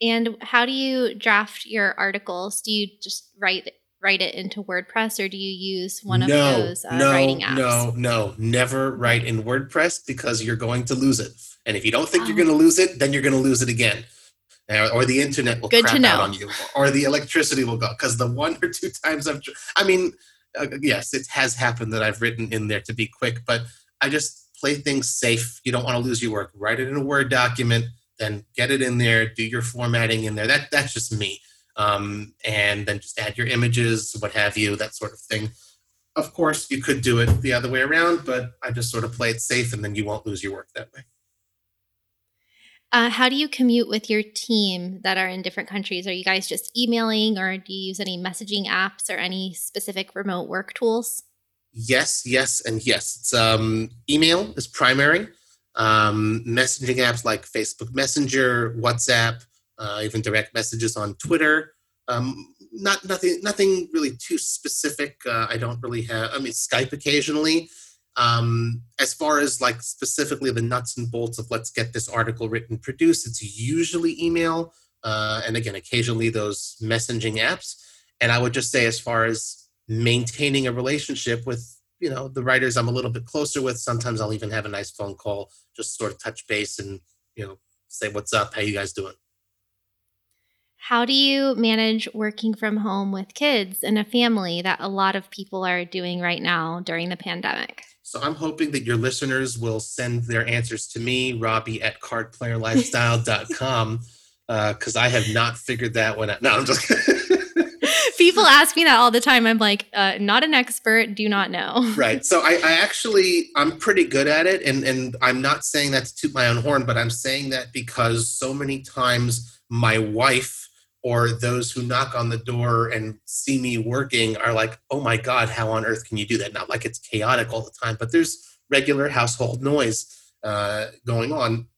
Speaker 1: And how do you draft your articles? Do you just write write it into WordPress, or do you use one of no, those uh,
Speaker 2: no,
Speaker 1: writing apps?
Speaker 2: No, no, never write in WordPress because you're going to lose it. And if you don't think oh. you're going to lose it, then you're going to lose it again. Uh, or the internet will Good crap out on you, or the electricity will go. Because the one or two times I've, I mean, uh, yes, it has happened that I've written in there to be quick, but I just play things safe. You don't want to lose your work. Write it in a Word document, then get it in there, do your formatting in there. That that's just me. Um, and then just add your images, what have you, that sort of thing. Of course, you could do it the other way around, but I just sort of play it safe, and then you won't lose your work that way.
Speaker 1: Uh, how do you commute with your team that are in different countries? Are you guys just emailing, or do you use any messaging apps or any specific remote work tools?
Speaker 2: Yes, yes, and yes. It's um, email is primary. Um, messaging apps like Facebook Messenger, WhatsApp, uh, even direct messages on Twitter. Um, not nothing, nothing really too specific. Uh, I don't really have. I mean, Skype occasionally. Um, as far as like specifically the nuts and bolts of let's get this article written, produced, it's usually email, uh, and again, occasionally those messaging apps. And I would just say, as far as maintaining a relationship with you know the writers i'm a little bit closer with. Sometimes i'll even have a nice phone call just sort of touch base and you know say what's up? How you guys doing?
Speaker 1: How do you manage working from home with kids and a family that a lot of people are doing right now during the pandemic?
Speaker 2: So i'm hoping that your listeners will send their answers to me robbie at cardplayerlifestyle.com because uh, i have not figured that one out. No i'm just
Speaker 1: People ask me that all the time. I'm like, uh, not an expert, do not know.
Speaker 2: Right. So I, I, actually I'm pretty good at it, and and I'm not saying that to toot my own horn, but I'm saying that because so many times my wife or those who knock on the door and see me working are like, oh my God, how on earth can you do that? Not like it's chaotic all the time, but there's regular household noise uh, going on.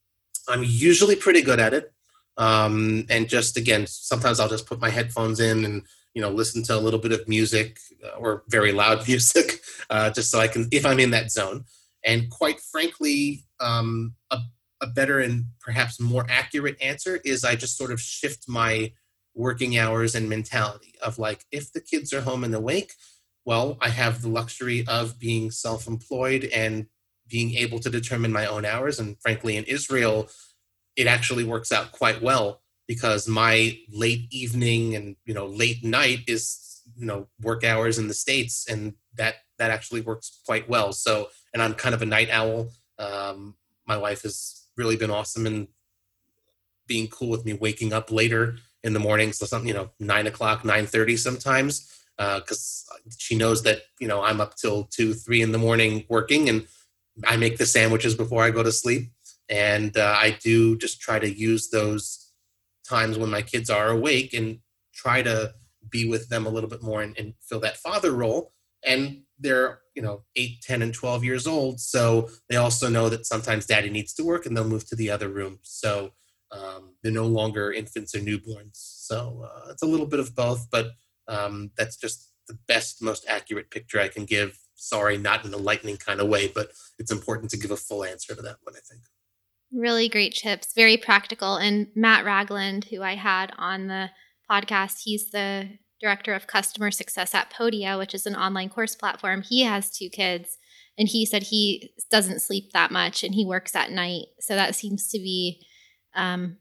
Speaker 2: I'm usually pretty good at it. Um, and just again, sometimes I'll just put my headphones in and you know listen to a little bit of music uh, or very loud music, uh, just so I can if I'm in that zone. And quite frankly, um, a, a better and perhaps more accurate answer is I just sort of shift my working hours and mentality of like if the kids are home and awake, well, I have the luxury of being self-employed and being able to determine my own hours. And frankly, in Israel, it actually works out quite well because my late evening and you know late night is you know work hours in the states and that that actually works quite well. So and i'm kind of a night owl. Um, my wife has really been awesome in being cool with me waking up later in the morning. So something you know 9 o'clock 9.30 sometimes because uh, she knows that you know i'm up till 2 3 in the morning working and i make the sandwiches before i go to sleep. And uh, i do just try to use those times when my kids are awake and try to be with them a little bit more and, and fill that father role. And they're you know 8 10 and 12 years old so they also know that sometimes daddy needs to work and they'll move to the other room. So um, they're no longer infants or newborns. So uh, it's a little bit of both but um, that's just the best most accurate picture i can give. Sorry not in a lightning kind of way but it's important to give a full answer to that one i think
Speaker 1: Really great tips, very practical. And Matt Ragland, who I had on the podcast, he's the director of customer success at Podia, which is an online course platform. He has two kids, and he said he doesn't sleep that much and he works at night. So that seems to be um,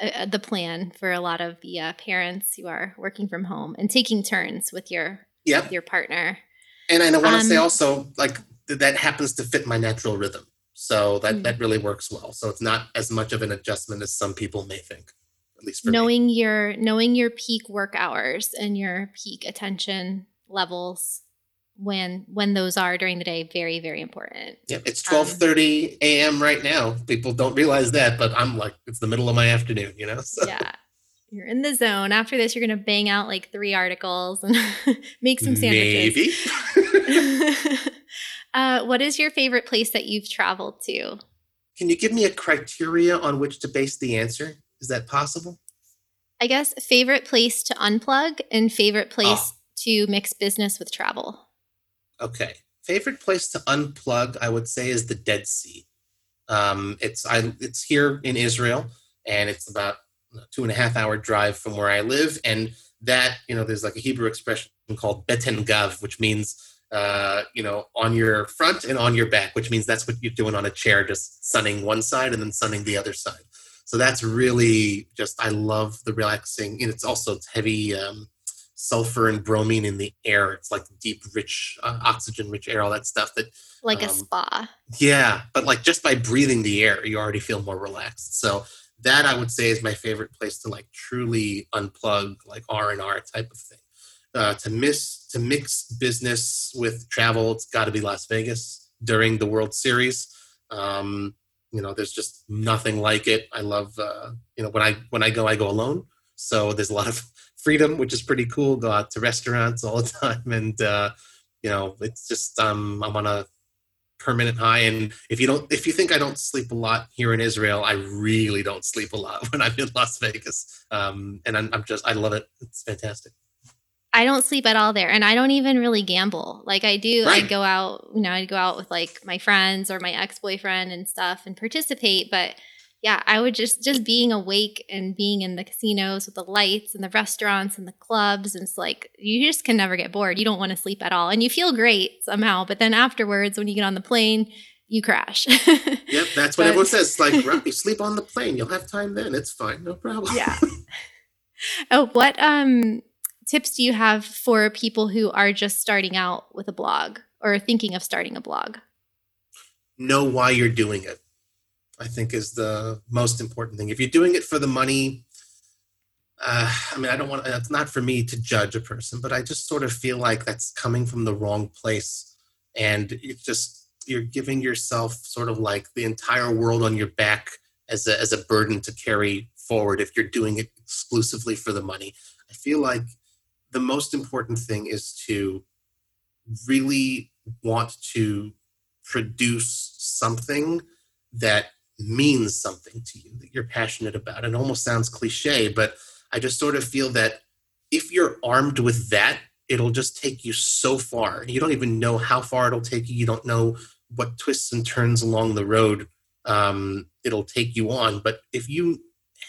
Speaker 1: a, a, the plan for a lot of the uh, parents who are working from home and taking turns with your yep. with your partner.
Speaker 2: And I want to um, say also, like that happens to fit my natural rhythm. So that, mm. that really works well. So it's not as much of an adjustment as some people may think, at least for
Speaker 1: knowing
Speaker 2: me.
Speaker 1: your knowing your peak work hours and your peak attention levels when when those are during the day very very important
Speaker 2: yeah it's 12:30 um, a.m. right now people don't realize that but i'm like it's the middle of my afternoon you know
Speaker 1: so. yeah you're in the zone after this you're gonna bang out like three articles and make some sandwiches maybe Uh, what is your favorite place that you've traveled to?
Speaker 2: Can you give me a criteria on which to base the answer? Is that possible?
Speaker 1: I guess favorite place to unplug and favorite place oh. to mix business with travel.
Speaker 2: Okay. Favorite place to unplug, I would say, is the Dead Sea. Um, it's I it's here in Israel, and it's about two and a half hour drive from where I live. And that, you know, there's like a Hebrew expression called beten gav, which means uh, you know, on your front and on your back, which means that's what you're doing on a chair, just sunning one side and then sunning the other side. So that's really just, I love the relaxing. And it's also it's heavy um, sulfur and bromine in the air. It's like deep, rich, uh, oxygen rich air, all that stuff that.
Speaker 1: Like um, a spa.
Speaker 2: Yeah. But like just by breathing the air, you already feel more relaxed. So that I would say is my favorite place to like truly unplug, like R and R type of thing uh, to miss to mix business with travel. It's got to be Las Vegas during the World Series. Um, you know, there's just nothing like it. I love uh, you know when I when I go, I go alone. So there's a lot of freedom, which is pretty cool. Go out to restaurants all the time, and uh, you know, it's just um, I'm on a permanent high. And if you don't, if you think I don't sleep a lot here in Israel, I really don't sleep a lot when I'm in Las Vegas. Um, and I'm, I'm just, I love it. It's fantastic.
Speaker 1: I don't sleep at all there and I don't even really gamble. Like I do right. I go out, you know, I go out with like my friends or my ex-boyfriend and stuff and participate, but yeah, I would just just being awake and being in the casinos with the lights and the restaurants and the clubs and it's like you just can never get bored. You don't want to sleep at all and you feel great somehow, but then afterwards when you get on the plane, you crash.
Speaker 2: yep, that's what but, everyone says. Like, you sleep on the plane. You'll have time then. It's fine. No problem.
Speaker 1: Yeah. oh, what um tips do you have for people who are just starting out with a blog or thinking of starting a blog?
Speaker 2: Know why you're doing it. I think is the most important thing. If you're doing it for the money, uh, I mean, I don't want. It's not for me to judge a person, but I just sort of feel like that's coming from the wrong place, and it's just you're giving yourself sort of like the entire world on your back as a as a burden to carry forward if you're doing it exclusively for the money. I feel like the most important thing is to really want to produce something that means something to you that you're passionate about. It almost sounds cliche, but I just sort of feel that if you're armed with that, it'll just take you so far. You don't even know how far it'll take you. You don't know what twists and turns along the road um, it'll take you on. But if you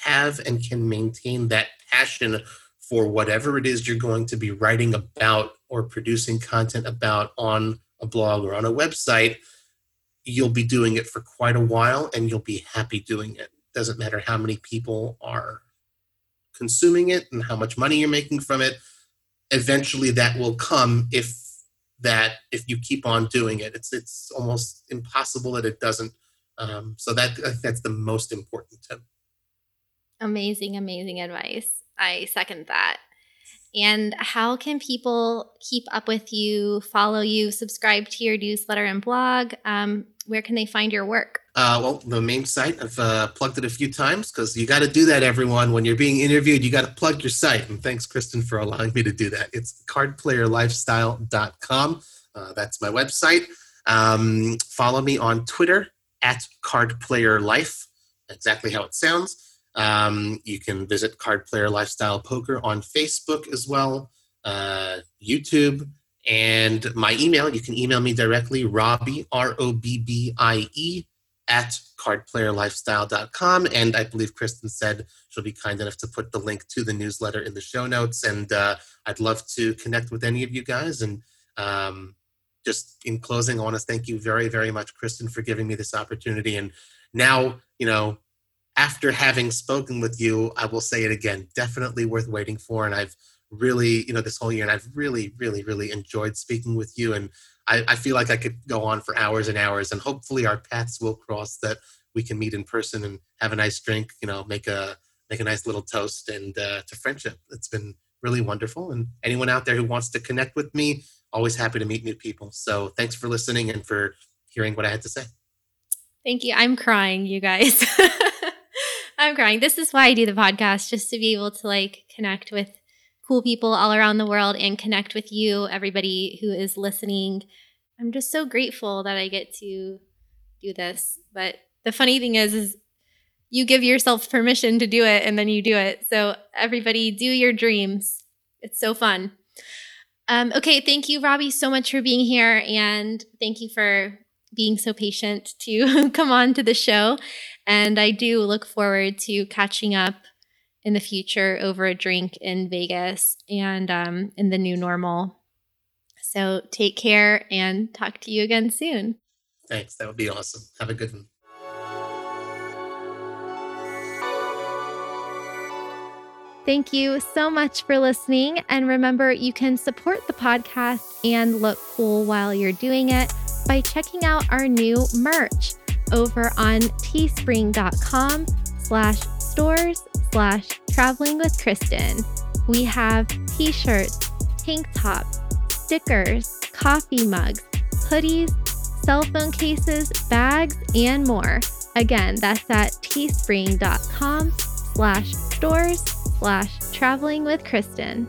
Speaker 2: have and can maintain that passion for whatever it is you're going to be writing about or producing content about on a blog or on a website, you'll be doing it for quite a while and you'll be happy doing it. Doesn't matter how many people are consuming it and how much money you're making from it. Eventually that will come if that if you keep on doing it. It's it's almost impossible that it doesn't. Um, so that that's the most important tip.
Speaker 1: Amazing, amazing advice. I second that. And how can people keep up with you, follow you, subscribe to your newsletter and blog? Um, where can they find your work?
Speaker 2: Uh, well, the main site, I've uh, plugged it a few times because you got to do that, everyone. When you're being interviewed, you got to plug your site. And thanks, Kristin, for allowing me to do that. It's cardplayerlifestyle.com. Uh, that's my website. Um, follow me on Twitter at cardplayerlife, exactly how it sounds. Um, you can visit Cardplayer Lifestyle Poker on Facebook as well, uh, YouTube, and my email. You can email me directly, Robbie, R O B B I E, at cardplayerlifestyle.com. And I believe Kristin said she'll be kind enough to put the link to the newsletter in the show notes. And uh, I'd love to connect with any of you guys. And um, just in closing, I want to thank you very, very much, Kristin, for giving me this opportunity. And now, you know, after having spoken with you, I will say it again, definitely worth waiting for. And I've really, you know, this whole year, and I've really, really, really enjoyed speaking with you. And I, I feel like I could go on for hours and hours. And hopefully, our paths will cross that we can meet in person and have a nice drink. You know, make a make a nice little toast and uh, to friendship. It's been really wonderful. And anyone out there who wants to connect with me, always happy to meet new people. So thanks for listening and for hearing what I had to say.
Speaker 1: Thank you. I'm crying, you guys. I'm crying. This is why I do the podcast, just to be able to like connect with cool people all around the world and connect with you, everybody who is listening. I'm just so grateful that I get to do this. But the funny thing is, is you give yourself permission to do it and then you do it. So everybody do your dreams. It's so fun. Um, okay, thank you, Robbie, so much for being here, and thank you for being so patient to come on to the show. And I do look forward to catching up in the future over a drink in Vegas and um, in the new normal. So take care and talk to you again soon.
Speaker 2: Thanks. That would be awesome. Have a good one.
Speaker 1: Thank you so much for listening. And remember, you can support the podcast and look cool while you're doing it by checking out our new merch over on teespring.com slash stores slash traveling with Kristin. We have t-shirts, tank tops, stickers, coffee mugs, hoodies, cell phone cases, bags, and more. Again, that's at teespring.com slash stores slash traveling with Kristin.